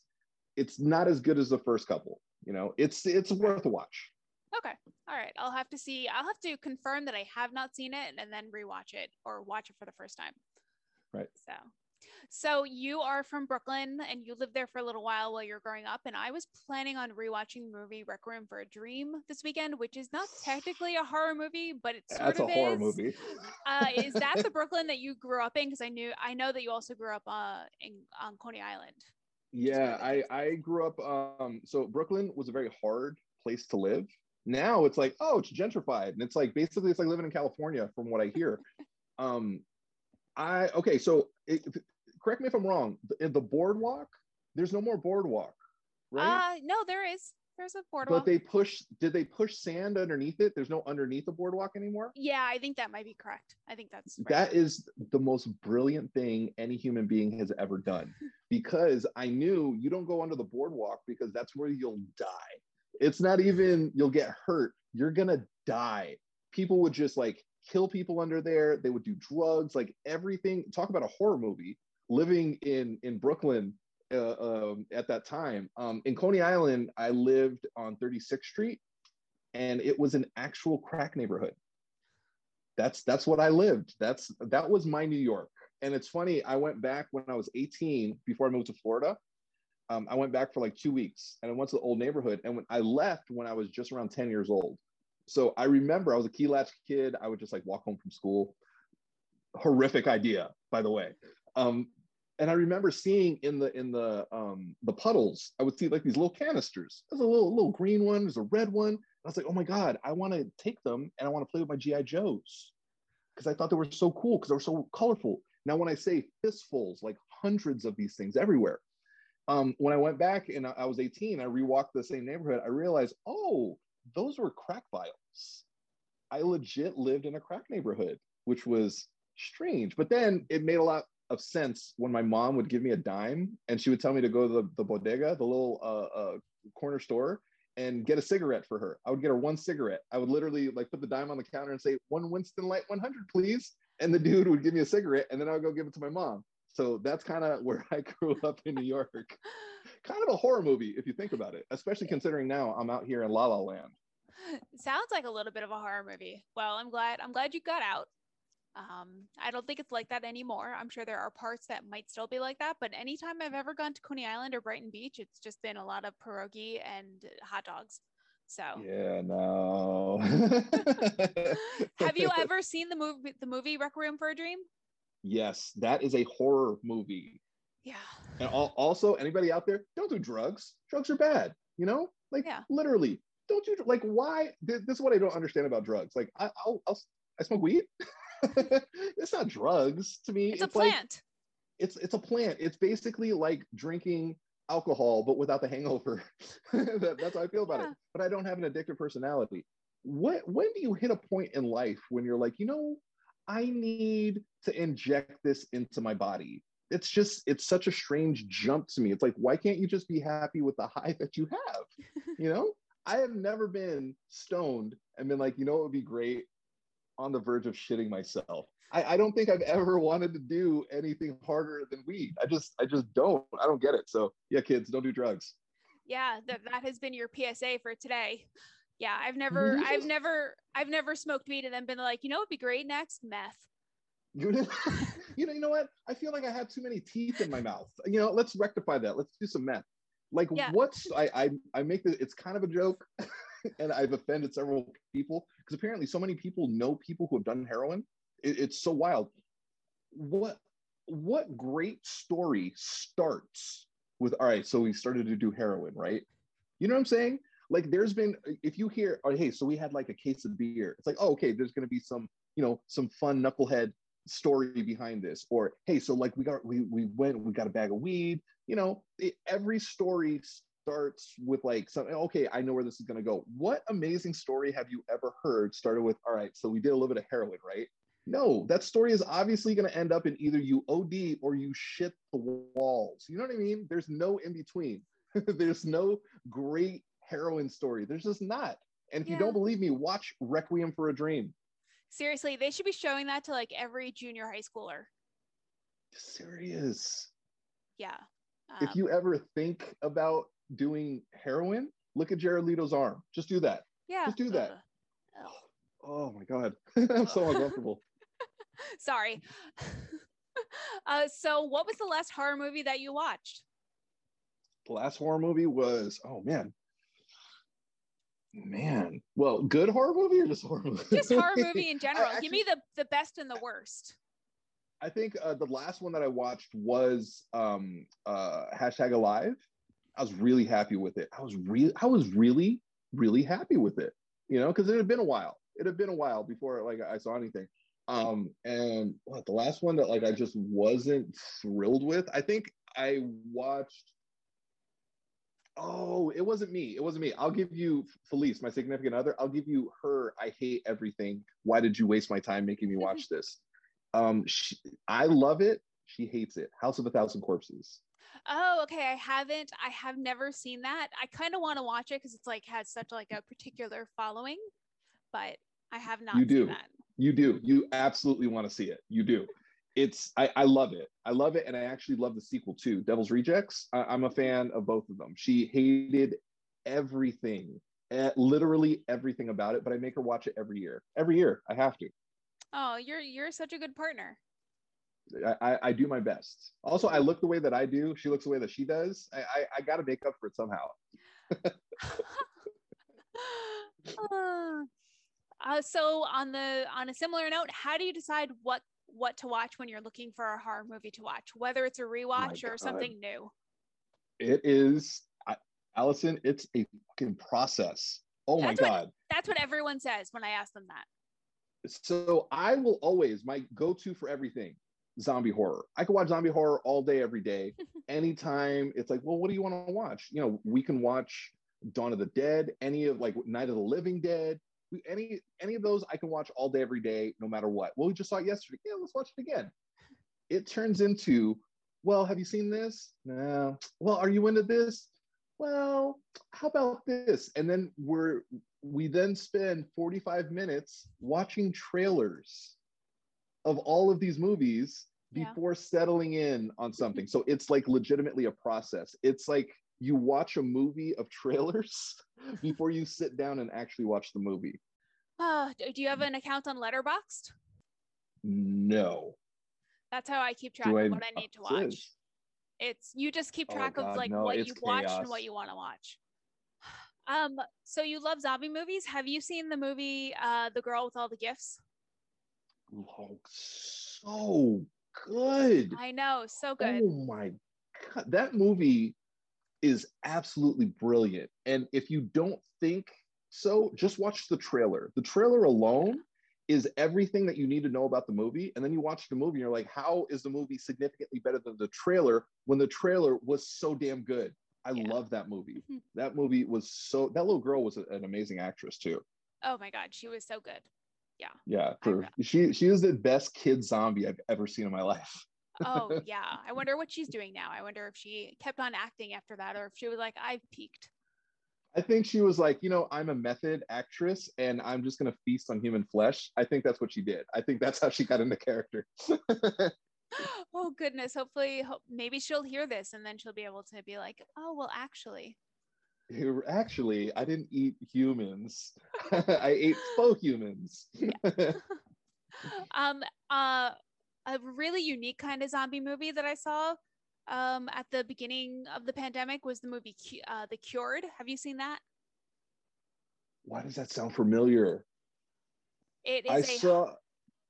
it's not as good as the first couple you know it's it's worth a watch Okay. All right. I'll have to see. I'll have to confirm that I have not seen it and then rewatch it or watch it for the first time. Right. So, so you are from Brooklyn and you lived there for a little while while you're growing up. And I was planning on rewatching the movie Requiem for a Dream this weekend, which is not technically a horror movie, but it's sort that's a of horror movie Uh, is that the Brooklyn that you grew up in? Because I knew I know that you also grew up uh, in on Coney Island. yeah i i grew up um so brooklyn was a very hard place to live now it's like oh it's gentrified and it's like basically it's like living in california from what i hear um i okay so it, correct me if i'm wrong the, the boardwalk there's no more boardwalk right Uh, no, there is. There's a boardwalk. but they push did they push sand underneath it there's no underneath the boardwalk anymore yeah, I think that might be correct. I think that's right. That is the most brilliant thing any human being has ever done because I knew you don't go under the boardwalk because that's where you'll die. It's not even you'll get hurt, you're gonna die. People would just like kill people under there, they would do drugs, like everything. Talk about a horror movie living in in Brooklyn uh, um, at that time. Um, in Coney Island, I lived on 36th Street and it was an actual crack neighborhood that's that's what I lived. That's that was my New York. And it's funny, I went back when I was 18 before I moved to Florida. Um, I went back for like two weeks and I went to the old neighborhood. And when I left when I was just around 10 years old. So I remember I was a key latch kid. I would just like walk home from school. Horrific idea, by the way. Um, and I remember seeing in the in the um, the puddles, I would see like these little canisters. There's a little little green one, there's a red one. I was like, oh my God, I want to take them and I want to play with my G.I. Joes because I thought they were so cool because they were so colorful. Now, when I say fistfuls, like hundreds of these things everywhere. Um, when I went back and I was 18, I rewalked the same neighborhood. I realized, oh, those were crack vials. I legit lived in a crack neighborhood, which was strange. But then it made a lot of sense when my mom would give me a dime and she would tell me to go to the, the bodega, the little uh, uh, corner store, and get a cigarette for her. I would get her one cigarette. I would literally like put the dime on the counter and say, one Winston Light 100, please. And the dude would give me a cigarette and then I would go give it to my mom. So that's kind of where I grew up in New York. kind of a horror movie if you think about it, especially considering now I'm out here in La La Land. Sounds like a little bit of a horror movie. Well, I'm glad I'm glad you got out. Um, I don't think it's like that anymore. I'm sure there are parts that might still be like that, but anytime I've ever gone to Coney Island or Brighton Beach, it's just been a lot of pierogi and hot dogs. So Yeah, no. have you ever seen the movie the movie Requiem for a Dream? Yes, that is a horror movie. Yeah. And al- also, anybody out there, don't do drugs. Drugs are bad. You know, like Yeah. literally, don't you like why? This, this is what I don't understand about drugs. Like I, I'll, I'll I smoke weed. it's not drugs to me. It's, a like plant. it's it's a plant. It's basically like drinking alcohol but without the hangover. that, that's how I feel about Yeah. it. But I don't have an addictive personality. What when do you hit a point in life when you're like, you know, I need to inject this into my body? It's just it's such a strange jump to me. It's like, why can't you just be happy with the high that you have? You know? I have never been stoned and been like, you know, it would be great on the verge of shitting myself. I, I don't think I've ever wanted to do anything harder than weed. I just, I just don't. I don't get it. So yeah, kids, don't do drugs. yeah, that that has been your PSA for today. Yeah, I've never I've never I've never smoked weed and then been like, you know it'd be great next? Meth. You know, you know, what? I feel like I have too many teeth in my mouth. You know, let's rectify that. Let's do some meth. Like, Yeah. what's I, I I make the it's kind of a joke, and I've offended several people because apparently so many people know people who have done heroin. It, it's so wild. What what great story starts with all right? So we started to do heroin, right? You know what I'm saying? Like, there's been if you hear, oh, hey, so we had like a case of beer. It's like, oh, okay, there's gonna be some you know some fun knucklehead story behind this or hey so like we got we we went we got a bag of weed you know it, every story starts with like something okay i know where this is going to go. What amazing story have you ever heard started with all right so we did a little bit of heroin right? No that story is obviously going to end up in either you od or you shit the walls. You know what i mean? There's no in between. There's no great heroin story. There's just not. And if you don't believe me watch requiem for a dream. Seriously, they should be showing that to like every junior high schooler. serious. Yeah. if Um, you ever think about doing heroin, look at Jared Leto's arm. Just do that. yeah. just do that. Ugh. Ugh. Oh my God. I'm so uncomfortable. Sorry. uh, so, what was the last horror movie that you watched? The last horror movie was, oh man. Man. Well, good horror movie or just horror movie? Just horror movie in general. Give me the the best and the worst. I think uh, the last one that I watched was um, uh, hashtag alive. I was really happy with it. I was really, I was really, really happy with it. You know, because it had been a while. It had been a while before like I saw anything. Um, and what the last one that like I just wasn't thrilled with. I think I watched. Oh, it wasn't me. It wasn't me. I'll give you Felice, my significant other. I'll give you her. I hate everything. Why did you waste my time making me watch this? Um, she, I love it. She hates it. House of a Thousand Corpses. Oh, okay. I haven't. I have never seen that. I kind of want to watch it because it's like has such like a particular following, but I have not You seen do. that. You do. You absolutely want to see it. You do. It's. I, I love it. I love it, and I actually love the sequel too. Devil's Rejects. I, I'm a fan of both of them. She hated everything, eh, literally everything about it. But I make her watch it every year. Every year, I have to. Oh, you're you're such a good partner. I, I, do my best. Also, I look the way that I do. She looks the way that she does. I, I, I got to make up for it somehow. Uh, uh, so on the on a similar note, how do you decide what what to watch when you're looking for a horror movie to watch, whether it's a rewatch or God. something new? It is, I, Allison. It's a fucking process. Oh That's my what- god. That's what everyone says when I ask them that. So I will always my go-to for everything zombie horror. I could watch zombie horror all day, every day, anytime. It's like, well, what do you want to watch? You know, we can watch Dawn of the Dead, any of like Night of the Living Dead, any any of those I can watch all day, every day, no matter what. Well, we just saw it yesterday. Yeah, let's watch it again. It turns into, well, have you seen this? No. Well, are you into this? Well, how about this? And then we're we then spend 45 minutes watching trailers of all of these movies Yeah. before settling in on something. So it's like legitimately a process. It's like you watch a movie of trailers before you sit down and actually watch the movie. Uh, do you have an account on Letterboxd? No. That's how I keep track Do of what I need to watch. It's you just keep Oh, track of like no, what you've watched and what you want to watch. Um, so you love zombie movies? Have you seen the movie uh The Girl with All the Gifts? Oh, so good. I know, so good. Oh my god, that movie is absolutely brilliant. And if you don't think so, just watch the trailer. The trailer alone is everything that you need to know about the movie. And then you watch the movie and you're like, how is the movie significantly better than the trailer when the trailer was so damn good? I Yeah. love that movie. that movie was so that little girl was a- an amazing actress too. Oh my god, she was so good. Yeah, I for, she she is the best kid zombie I've ever seen in my life. Oh yeah. I wonder what she's doing now. I wonder if she kept on acting after that or if she was like, I've peaked. I think she was like, you know, I'm a method actress and I'm just gonna feast on human flesh. I think that's what she did. I think that's how she got into character. oh goodness. Hopefully hope, maybe she'll hear this and then she'll be able to be like, oh well actually. Actually, I didn't eat humans. I ate faux humans. um uh a really unique kind of zombie movie that I saw um at the beginning of the pandemic was the movie uh The Cured. Have you seen that? Why does that sound familiar? It I is a saw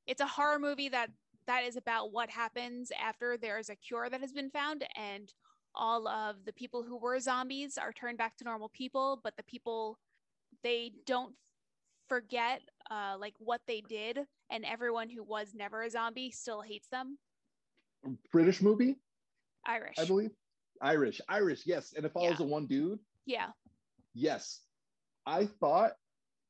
it's a horror movie that that is about what happens after there is a cure that has been found and all of the people who were zombies are turned back to normal people but the people they don't forget uh, like what they did and everyone who was never a zombie still hates them British movie, irish I believe. Irish, Irish, yes. And it follows Yeah. the one dude. yeah Yes. I thought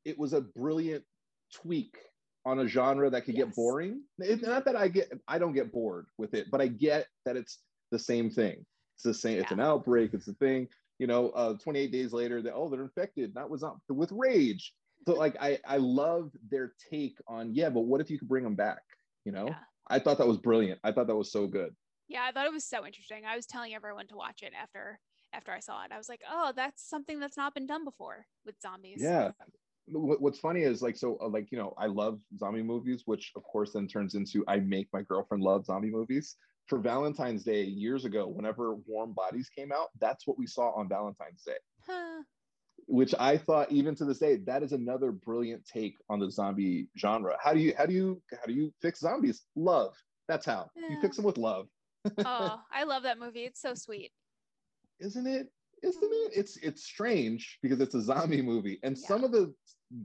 it was a brilliant tweak on a genre that could Yes. get boring. It's not that I get I don't get bored with it, but I get that it's the same thing. It's the same, it's an outbreak, it's a thing. You know, uh 28 days later, that oh, they're infected, That was with rage. So like I I love their take on yeah, but what if you could bring them back? You know? Yeah. I thought that was brilliant. I thought that was so good. yeah i thought it was so interesting i was telling everyone to watch it after after i saw it i was like oh that's something that's not been done before with zombies Yeah. What's funny is like so uh, like you know I love zombie movies, which of course then turns into I make my girlfriend love zombie movies. For Valentine's Day years ago, whenever Warm Bodies came out, that's what we saw on Valentine's Day. Huh. Which I thought even to this day that is another brilliant take on the zombie genre. How do you how do you how do you fix zombies? Love. That's how you fix them with love, oh i love that movie it's so sweet isn't it? Isn't it? Mm-hmm. It's it's strange because it's a zombie movie, and Yeah. some of the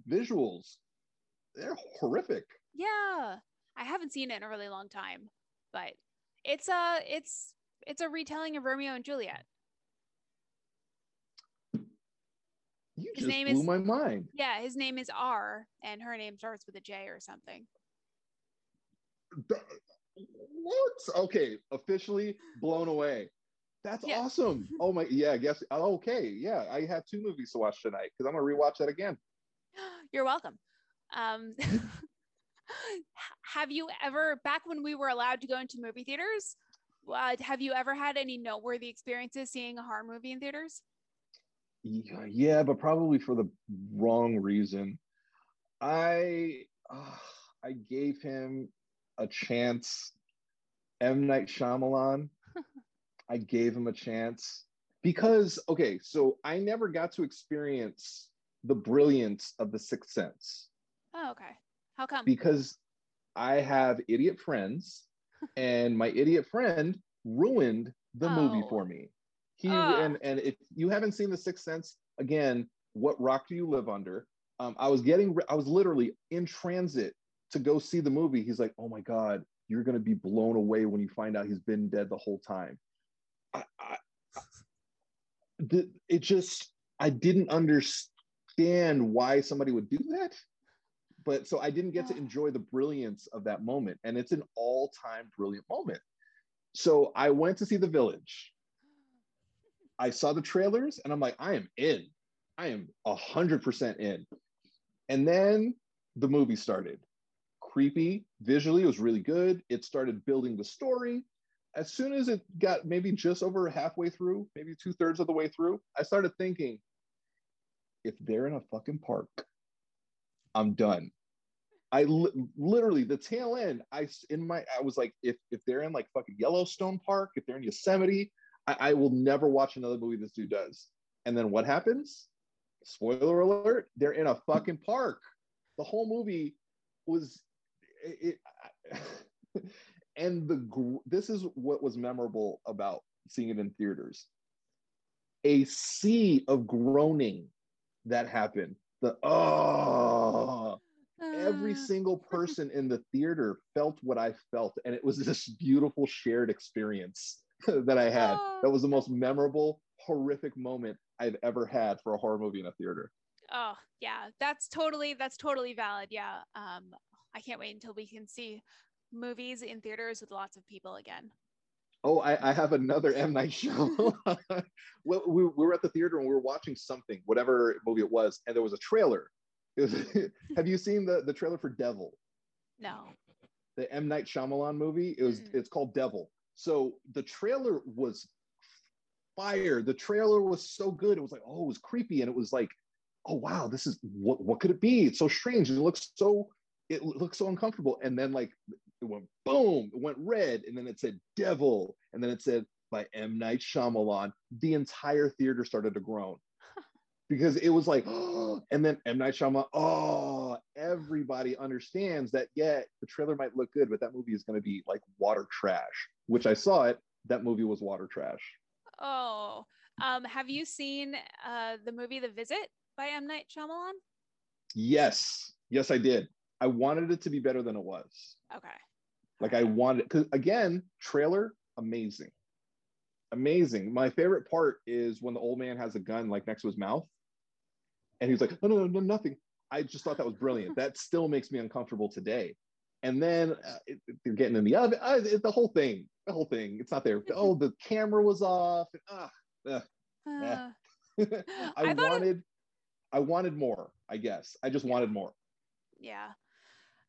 visuals they're horrific. Yeah, I haven't seen it in a really long time, but it's a it's it's a retelling of Romeo and Juliet. You His just name blew is- my mind. Yeah, his name is R, and her name starts with a J or something. Th- What? Okay, officially blown away. That's Yeah. awesome. Oh my, yeah. I guess. Okay, yeah. I have two movies to watch tonight because I'm gonna rewatch that again. You're welcome. Um, have you ever, back when we were allowed to go into movie theaters, uh, have you ever had any noteworthy experiences seeing a horror movie in theaters? Yeah, yeah, but probably for the wrong reason. I uh, I gave him a chance. M Night Shyamalan. I gave him a chance because okay, so I never got to experience the brilliance of the Sixth Sense Oh, okay. How come? because I have idiot friends, and my idiot friend ruined the movie Oh. for me. He Ah. and and if you haven't seen The Sixth Sense, again, what rock do you live under? Um, I was getting, I was literally in transit to go see the movie. He's like, "Oh my god, you're gonna be blown away when you find out he's been dead the whole time." I, I, the, it just, I didn't understand why somebody would do that. But so I didn't get to enjoy the brilliance of that moment, and it's an all-time brilliant moment. So I went to see The Village. I saw the trailers and I'm like, I am in. I am a hundred percent in. And then the movie started. Creepy, visually, it was really good. It started building the story. As soon as it got maybe just over halfway through, maybe two thirds of the way through, I started thinking, if they're in a fucking park, I'm done. I li- literally the tail end. I in my I was like, if if they're in like fucking Yellowstone Park, if they're in Yosemite, I, I will never watch another movie this dude does. And then what happens? spoiler alert, they're in a fucking park. The whole movie was it, it and the this is what was memorable about seeing it in theaters. A sea of groaning that happened. The oh every Uh, single person in the theater felt what I felt, and it was this beautiful shared experience that I had. Oh. That was the most memorable, horrific moment I've ever had for a horror movie in a theater. Oh, yeah, that's totally that's totally valid. Yeah. Um I can't wait until we can see movies in theaters with lots of people again. Oh, I, I have another M Night Shyamalan. well, we, we were at the theater and we were watching something, whatever movie it was, and there was a trailer. It was, have you seen the, the trailer for Devil? No. the M Night Shyamalan movie. It was Mm-mm. it's called Devil. So the trailer was fire. The trailer was so good. It was like, oh, it was creepy, and it was like, oh wow, this is what what could it be? It's so strange. It looks so it looks so uncomfortable. And then like it went boom, it went red, and then it said Devil, and then it said by M Night Shyamalan. The entire theater started to groan. Because it was like, oh, and then M. Night Shyamalan, oh, everybody understands that, yeah, the trailer might look good, but that movie is going to be like water trash, which I saw it. That movie was water trash. Oh. Um have you seen uh the movie The Visit by M Night Shyamalan? Yes, yes, I did. I wanted it to be better than it was. Okay. Like I wanted, because again, trailer, amazing. Amazing. My favorite part is when the old man has a gun like next to his mouth and he's like, no, no, no, no nothing. I just thought that was brilliant. that still makes me uncomfortable today. And then uh, it, they're getting in the oven. Uh, it- the whole thing, the whole thing. It's not there. Oh, the camera was off. And, ah, Uh, I, I thought it- wanted, I wanted more. I guess I just wanted more. yeah.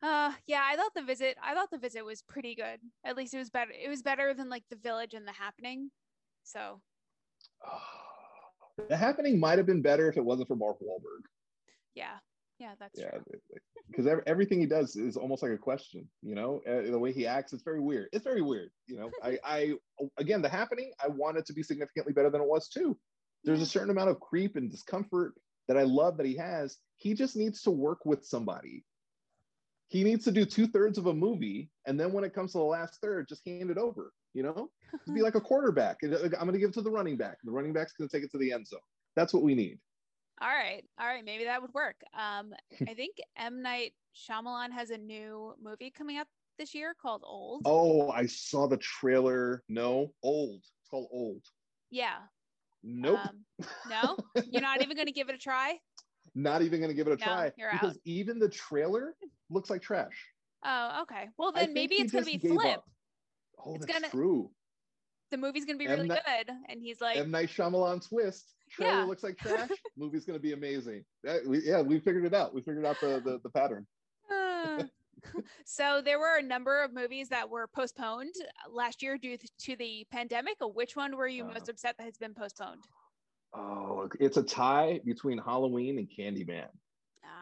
Uh yeah, I thought the visit I thought the visit was pretty good. At least it was better it was better than like the village and the happening. So the happening might have been better if it wasn't for Mark Wahlberg. yeah. Yeah, that's yeah because everything he does is almost like a question you know uh, the way he acts it's very weird it's very weird you know i i again the happening i want it to be significantly better than it was too there's a certain amount of creep and discomfort that i love that he has he just needs to work with somebody he needs to do two-thirds of a movie and then when it comes to the last third just hand it over you know be like a quarterback uh, i'm going to give it to the running back the running back's going to take it to the end zone that's what we need All right. All right. Maybe that would work. Um, I think M. Night Shyamalan has a new movie coming up this year called Old. oh i saw the trailer no old it's called old Yeah. Nope. Um, no? You're not even going to give it a try? not even going to give it a No, try you're because out. even the trailer looks like trash. Oh, okay. Well, then maybe it's going to be Flip. up. Oh, It's that's gonna- true. The movie's going to be really Night- good. And he's like, M Night Shyamalan twist. Trailer Yeah. looks like trash. Movie's going to be amazing. That- we- yeah, we figured it out. We figured out the the, the pattern. "Uh." so there were a number of movies that were postponed last year due to the pandemic. Which one were you Uh. most upset that has been postponed? Oh, it's a tie between Halloween and Candyman.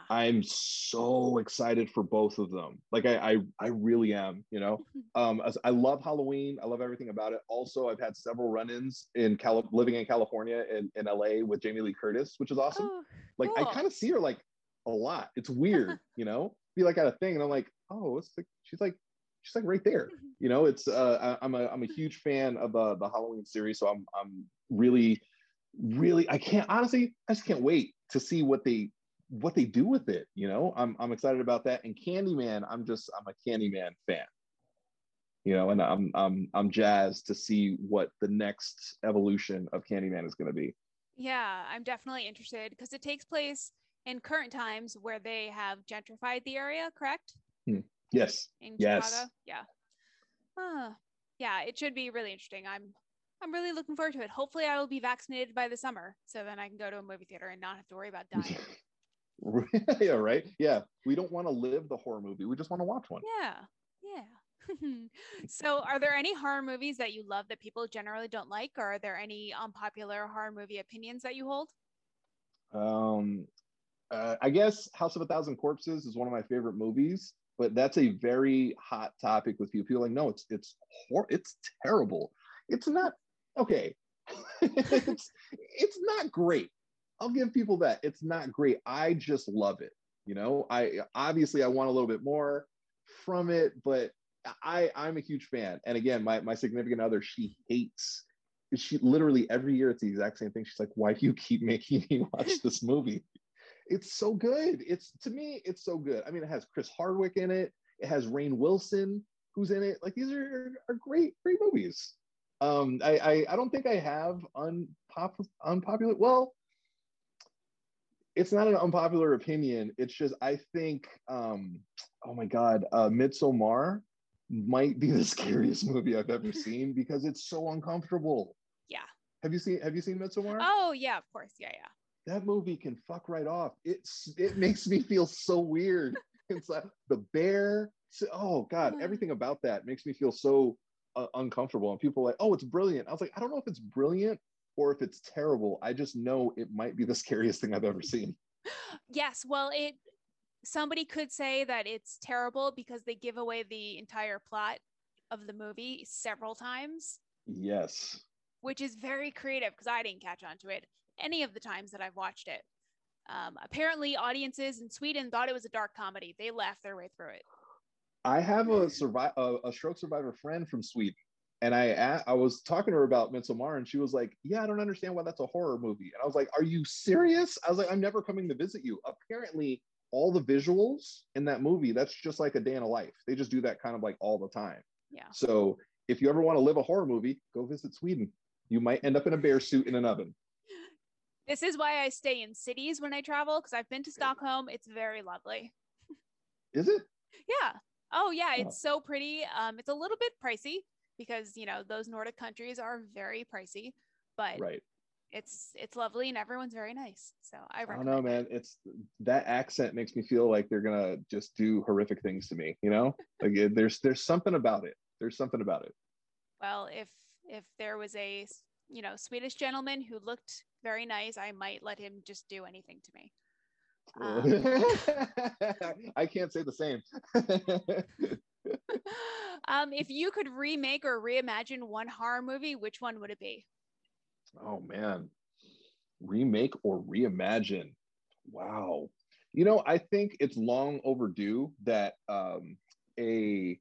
I'm so excited for both of them. Like I, I, I really am. You know, um, I love Halloween. I love everything about it. Also, I've had several run-ins in Cali- living in California in, in LA with Jamie Lee Curtis, which is awesome. oh, like I kind of see her like a lot. It's weird, you know. Be like at a thing, and I'm like, oh, it's like she's like she's like right there. You know, it's uh, I, I'm a I'm a huge fan of uh, the Halloween series, so I'm I'm really really I can't honestly I just can't wait to see what they what they do with it. You know, I'm I'm excited about that. And Candyman, I'm just I'm a Candyman fan. You know, and I'm I'm I'm jazzed to see what the next evolution of Candyman is going to be. Yeah, I'm definitely interested because it takes place in current times where they have gentrified the area, correct? Yes. In Yes. Chicago. Yeah. Uh, yeah, it should be really interesting. I'm I'm really looking forward to it. Hopefully I will be vaccinated by the summer so then I can go to a movie theater and not have to worry about dying. yeah, right. Yeah, we don't want to live the horror movie. We just want to watch one. yeah. Yeah. so are there any horror movies that you love that people generally don't like or are there any unpopular horror movie opinions that you hold? Um, uh, I guess House of a Thousand Corpses is one of my favorite movies, but that's a very hot topic with people. People like, no, it's it's hor- it's terrible. It's not okay. it's it's not great. I'll give people that. It's not great. I just love it. You know, I obviously I want a little bit more from it, but I I'm a huge fan. And again, my my significant other, she hates she literally every year it's the exact same thing. She's like, why do you keep making me watch this movie? It's so good. It's to me, it's so good. I mean, it has Chris Hardwick in it. It has Rainn Wilson who's in it. Like these are are great, great movies. Um, I, I, I don't think I have unpop, unpopular. Well, it's not an unpopular opinion. It's just I think, um, oh my god, uh, Midsommar might be the scariest movie I've ever seen because it's so uncomfortable. Yeah. Have you seen Have you seen Midsommar? Oh yeah, of course. Yeah, yeah. That movie can fuck right off. It's it makes me feel so weird. It's like the bear. Oh god, everything about that makes me feel so uh, uncomfortable. And people are like, "Oh, it's brilliant." I was like, I don't know if it's brilliant or if it's terrible. I just know it might be the scariest thing I've ever seen. Yes, well, it somebody could say that it's terrible because they give away the entire plot of the movie several times. Yes. Which is very creative because I didn't catch on to it any of the times that I've watched it. Um, apparently, audiences in Sweden thought it was a dark comedy. They laughed their way through it. I have a survive a, a, stroke survivor friend from Sweden, and I I was talking to her about Midsommar, and she was like, "Yeah, I don't understand why that's a horror movie." And I was like, "Are you serious?" I was like, "I'm never coming to visit you." Apparently, all the visuals in that movie that's just like a day in a life. They just do that kind of like all the time. Yeah. So if you ever want to live a horror movie, go visit Sweden. You might end up in a bear suit in an oven. This is why I stay in cities when I travel because I've been to Stockholm. It's very lovely. Is it? Yeah. Oh yeah, it's so pretty. Um, it's a little bit pricey because you know those Nordic countries are very pricey, but right. It's it's lovely and everyone's very nice. So I, I don't know, man. It's that accent makes me feel like they're gonna just do horrific things to me. You know, like there's there's something about it. There's something about it. Well, if if there was a you know Swedish gentleman who looked very nice, I might let him just do anything to me. Um, I can't say the same. um, if you could remake or reimagine one horror movie, which one would it be? Oh man, remake or reimagine? Wow. You know, I think it's long overdue that um, a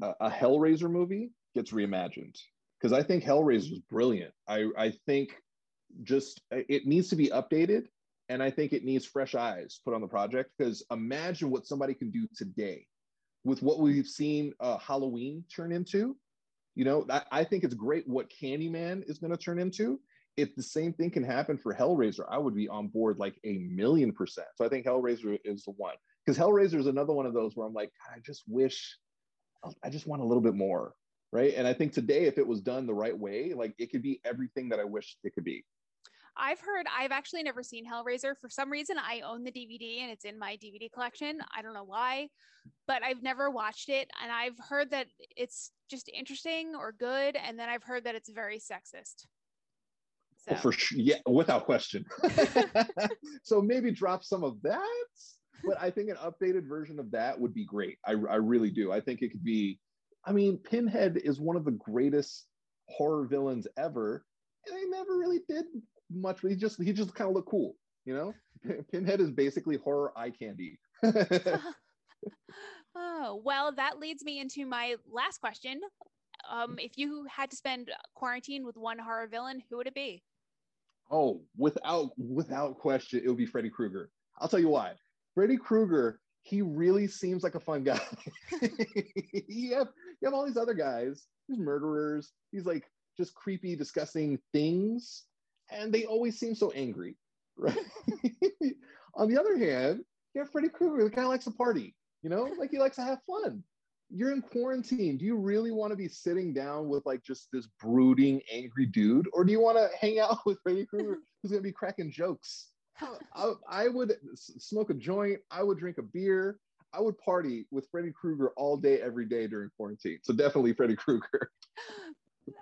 a Hellraiser movie gets reimagined because I think Hellraiser is brilliant. I I think just it needs to be updated and I think it needs fresh eyes put on the project because imagine what somebody can do today with what we've seen uh, Halloween turn into. You know, I, I think it's great what Candyman is going to turn into. If the same thing can happen for Hellraiser, I would be on board like a million percent. So I think Hellraiser is the one because Hellraiser is another one of those where I'm like, I just wish, I just want a little bit more, right? And I think today, if it was done the right way, like it could be everything that I wish it could be. I've heard I've actually never seen Hellraiser. For some reason, I own the DVD and it's in my DVD collection. I don't know why, but I've never watched it. And I've heard that it's just interesting or good. And then I've heard that it's very sexist. Oh, so. for sure, yeah, without question. so maybe drop some of that, but I think an updated version of that would be great. I, I really do. I think it could be. I mean, Pinhead is one of the greatest horror villains ever, and they never really did much. He just he just kind of looked cool, you know. Pinhead is basically horror eye candy. oh well, that leads me into my last question. Um, if you had to spend quarantine with one horror villain, who would it be? Oh, without without question, it would be Freddy Krueger. I'll tell you why. Freddy Krueger, he really seems like a fun guy. you have you have all these other guys, these murderers, these like just creepy, disgusting things and they always seem so angry, right? On the other hand, you have Freddy Krueger, the guy likes to party, you know, like he likes to have fun. You're in quarantine. Do you really want to be sitting down with like just this brooding, angry dude, or do you want to hang out with Freddy Krueger, who's going to be cracking jokes? I, I would smoke a joint. I would drink a beer. I would party with Freddy Krueger all day, every day during quarantine. So definitely Freddy Krueger.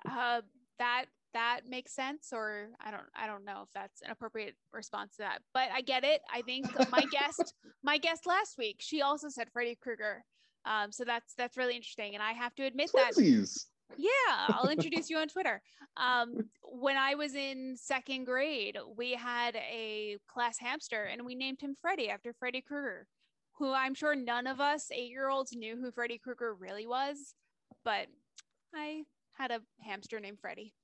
Uh, that that makes sense or i don't i don't know if that's an appropriate response to that but i get it i think my guest my guest last week she also said freddy krueger um, so that's that's really interesting and i have to admit Twinsies. Yeah, I'll introduce you on Twitter. Um, when I was in second grade, we had a class hamster and we named him Freddy after Freddy Krueger, who I'm sure none of us eight year olds knew who Freddy Krueger really was, but I had a hamster named Freddy.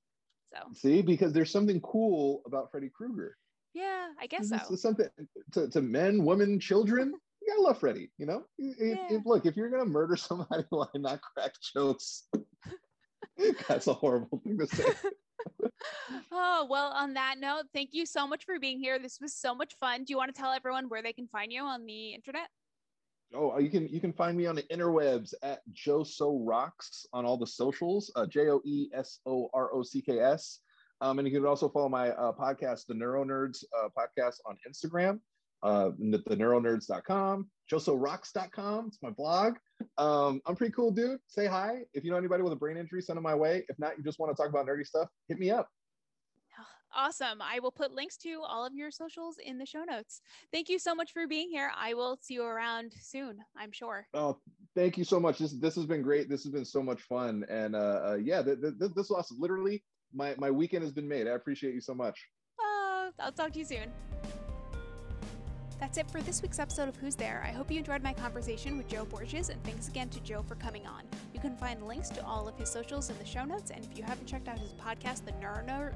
So, See, because there's something cool about Freddy Krueger. yeah, I guess so. something to, to men, women, children. You gotta love Freddy. You know, if, Yeah. if look, if you're gonna murder somebody why not crack jokes, that's a horrible thing to say. oh, well, on that note, thank you so much for being here. This was so much fun. Do you want to tell everyone where they can find you on the internet? Oh, you can you can find me on the interwebs at Joe So Rocks on all the socials. Uh, J O E S O R O C K S. Um, and you can also follow my uh, podcast, the Neuro Nerds uh, podcast, on Instagram, uh, the, the neuronerds.com, josorocks.com. It's my blog. Um, I'm pretty cool, dude. Say hi. If you know anybody with a brain injury, send them my way. If not, you just want to talk about nerdy stuff, hit me up. Awesome. I will put links to all of your socials in the show notes. Thank you so much for being here. I will see you around soon, I'm sure. Oh, thank you so much. This this has been great. This has been so much fun. And uh, uh yeah, th- th- th- this was literally my my weekend has been made. I appreciate you so much. Uh, I'll talk to you soon. That's it for this week's episode of Who's There. I hope you enjoyed my conversation with Joe Borges, and thanks again to Joe for coming on. You can find links to all of his socials in the show notes, and if you haven't checked out his podcast, The Neuro,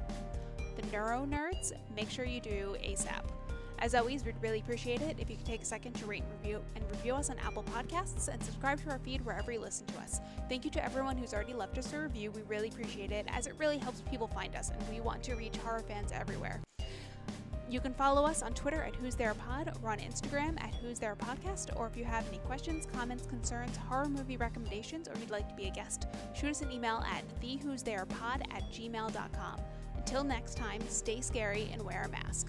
the Neuro Nerds, make sure you do ASAP. As always, we'd really appreciate it if you could take a second to rate and review and review us on Apple Podcasts and subscribe to our feed wherever you listen to us. Thank you to everyone who's already left us a review. We really appreciate it as it really helps people find us and we want to reach horror fans everywhere. You can follow us on Twitter at Who's There Pod or on Instagram at Who's There Podcast. Or if you have any questions, comments, concerns, horror movie recommendations, or you'd like to be a guest, shoot us an email at thewho'stherepod at gmail.com. Until next time, stay scary and wear a mask.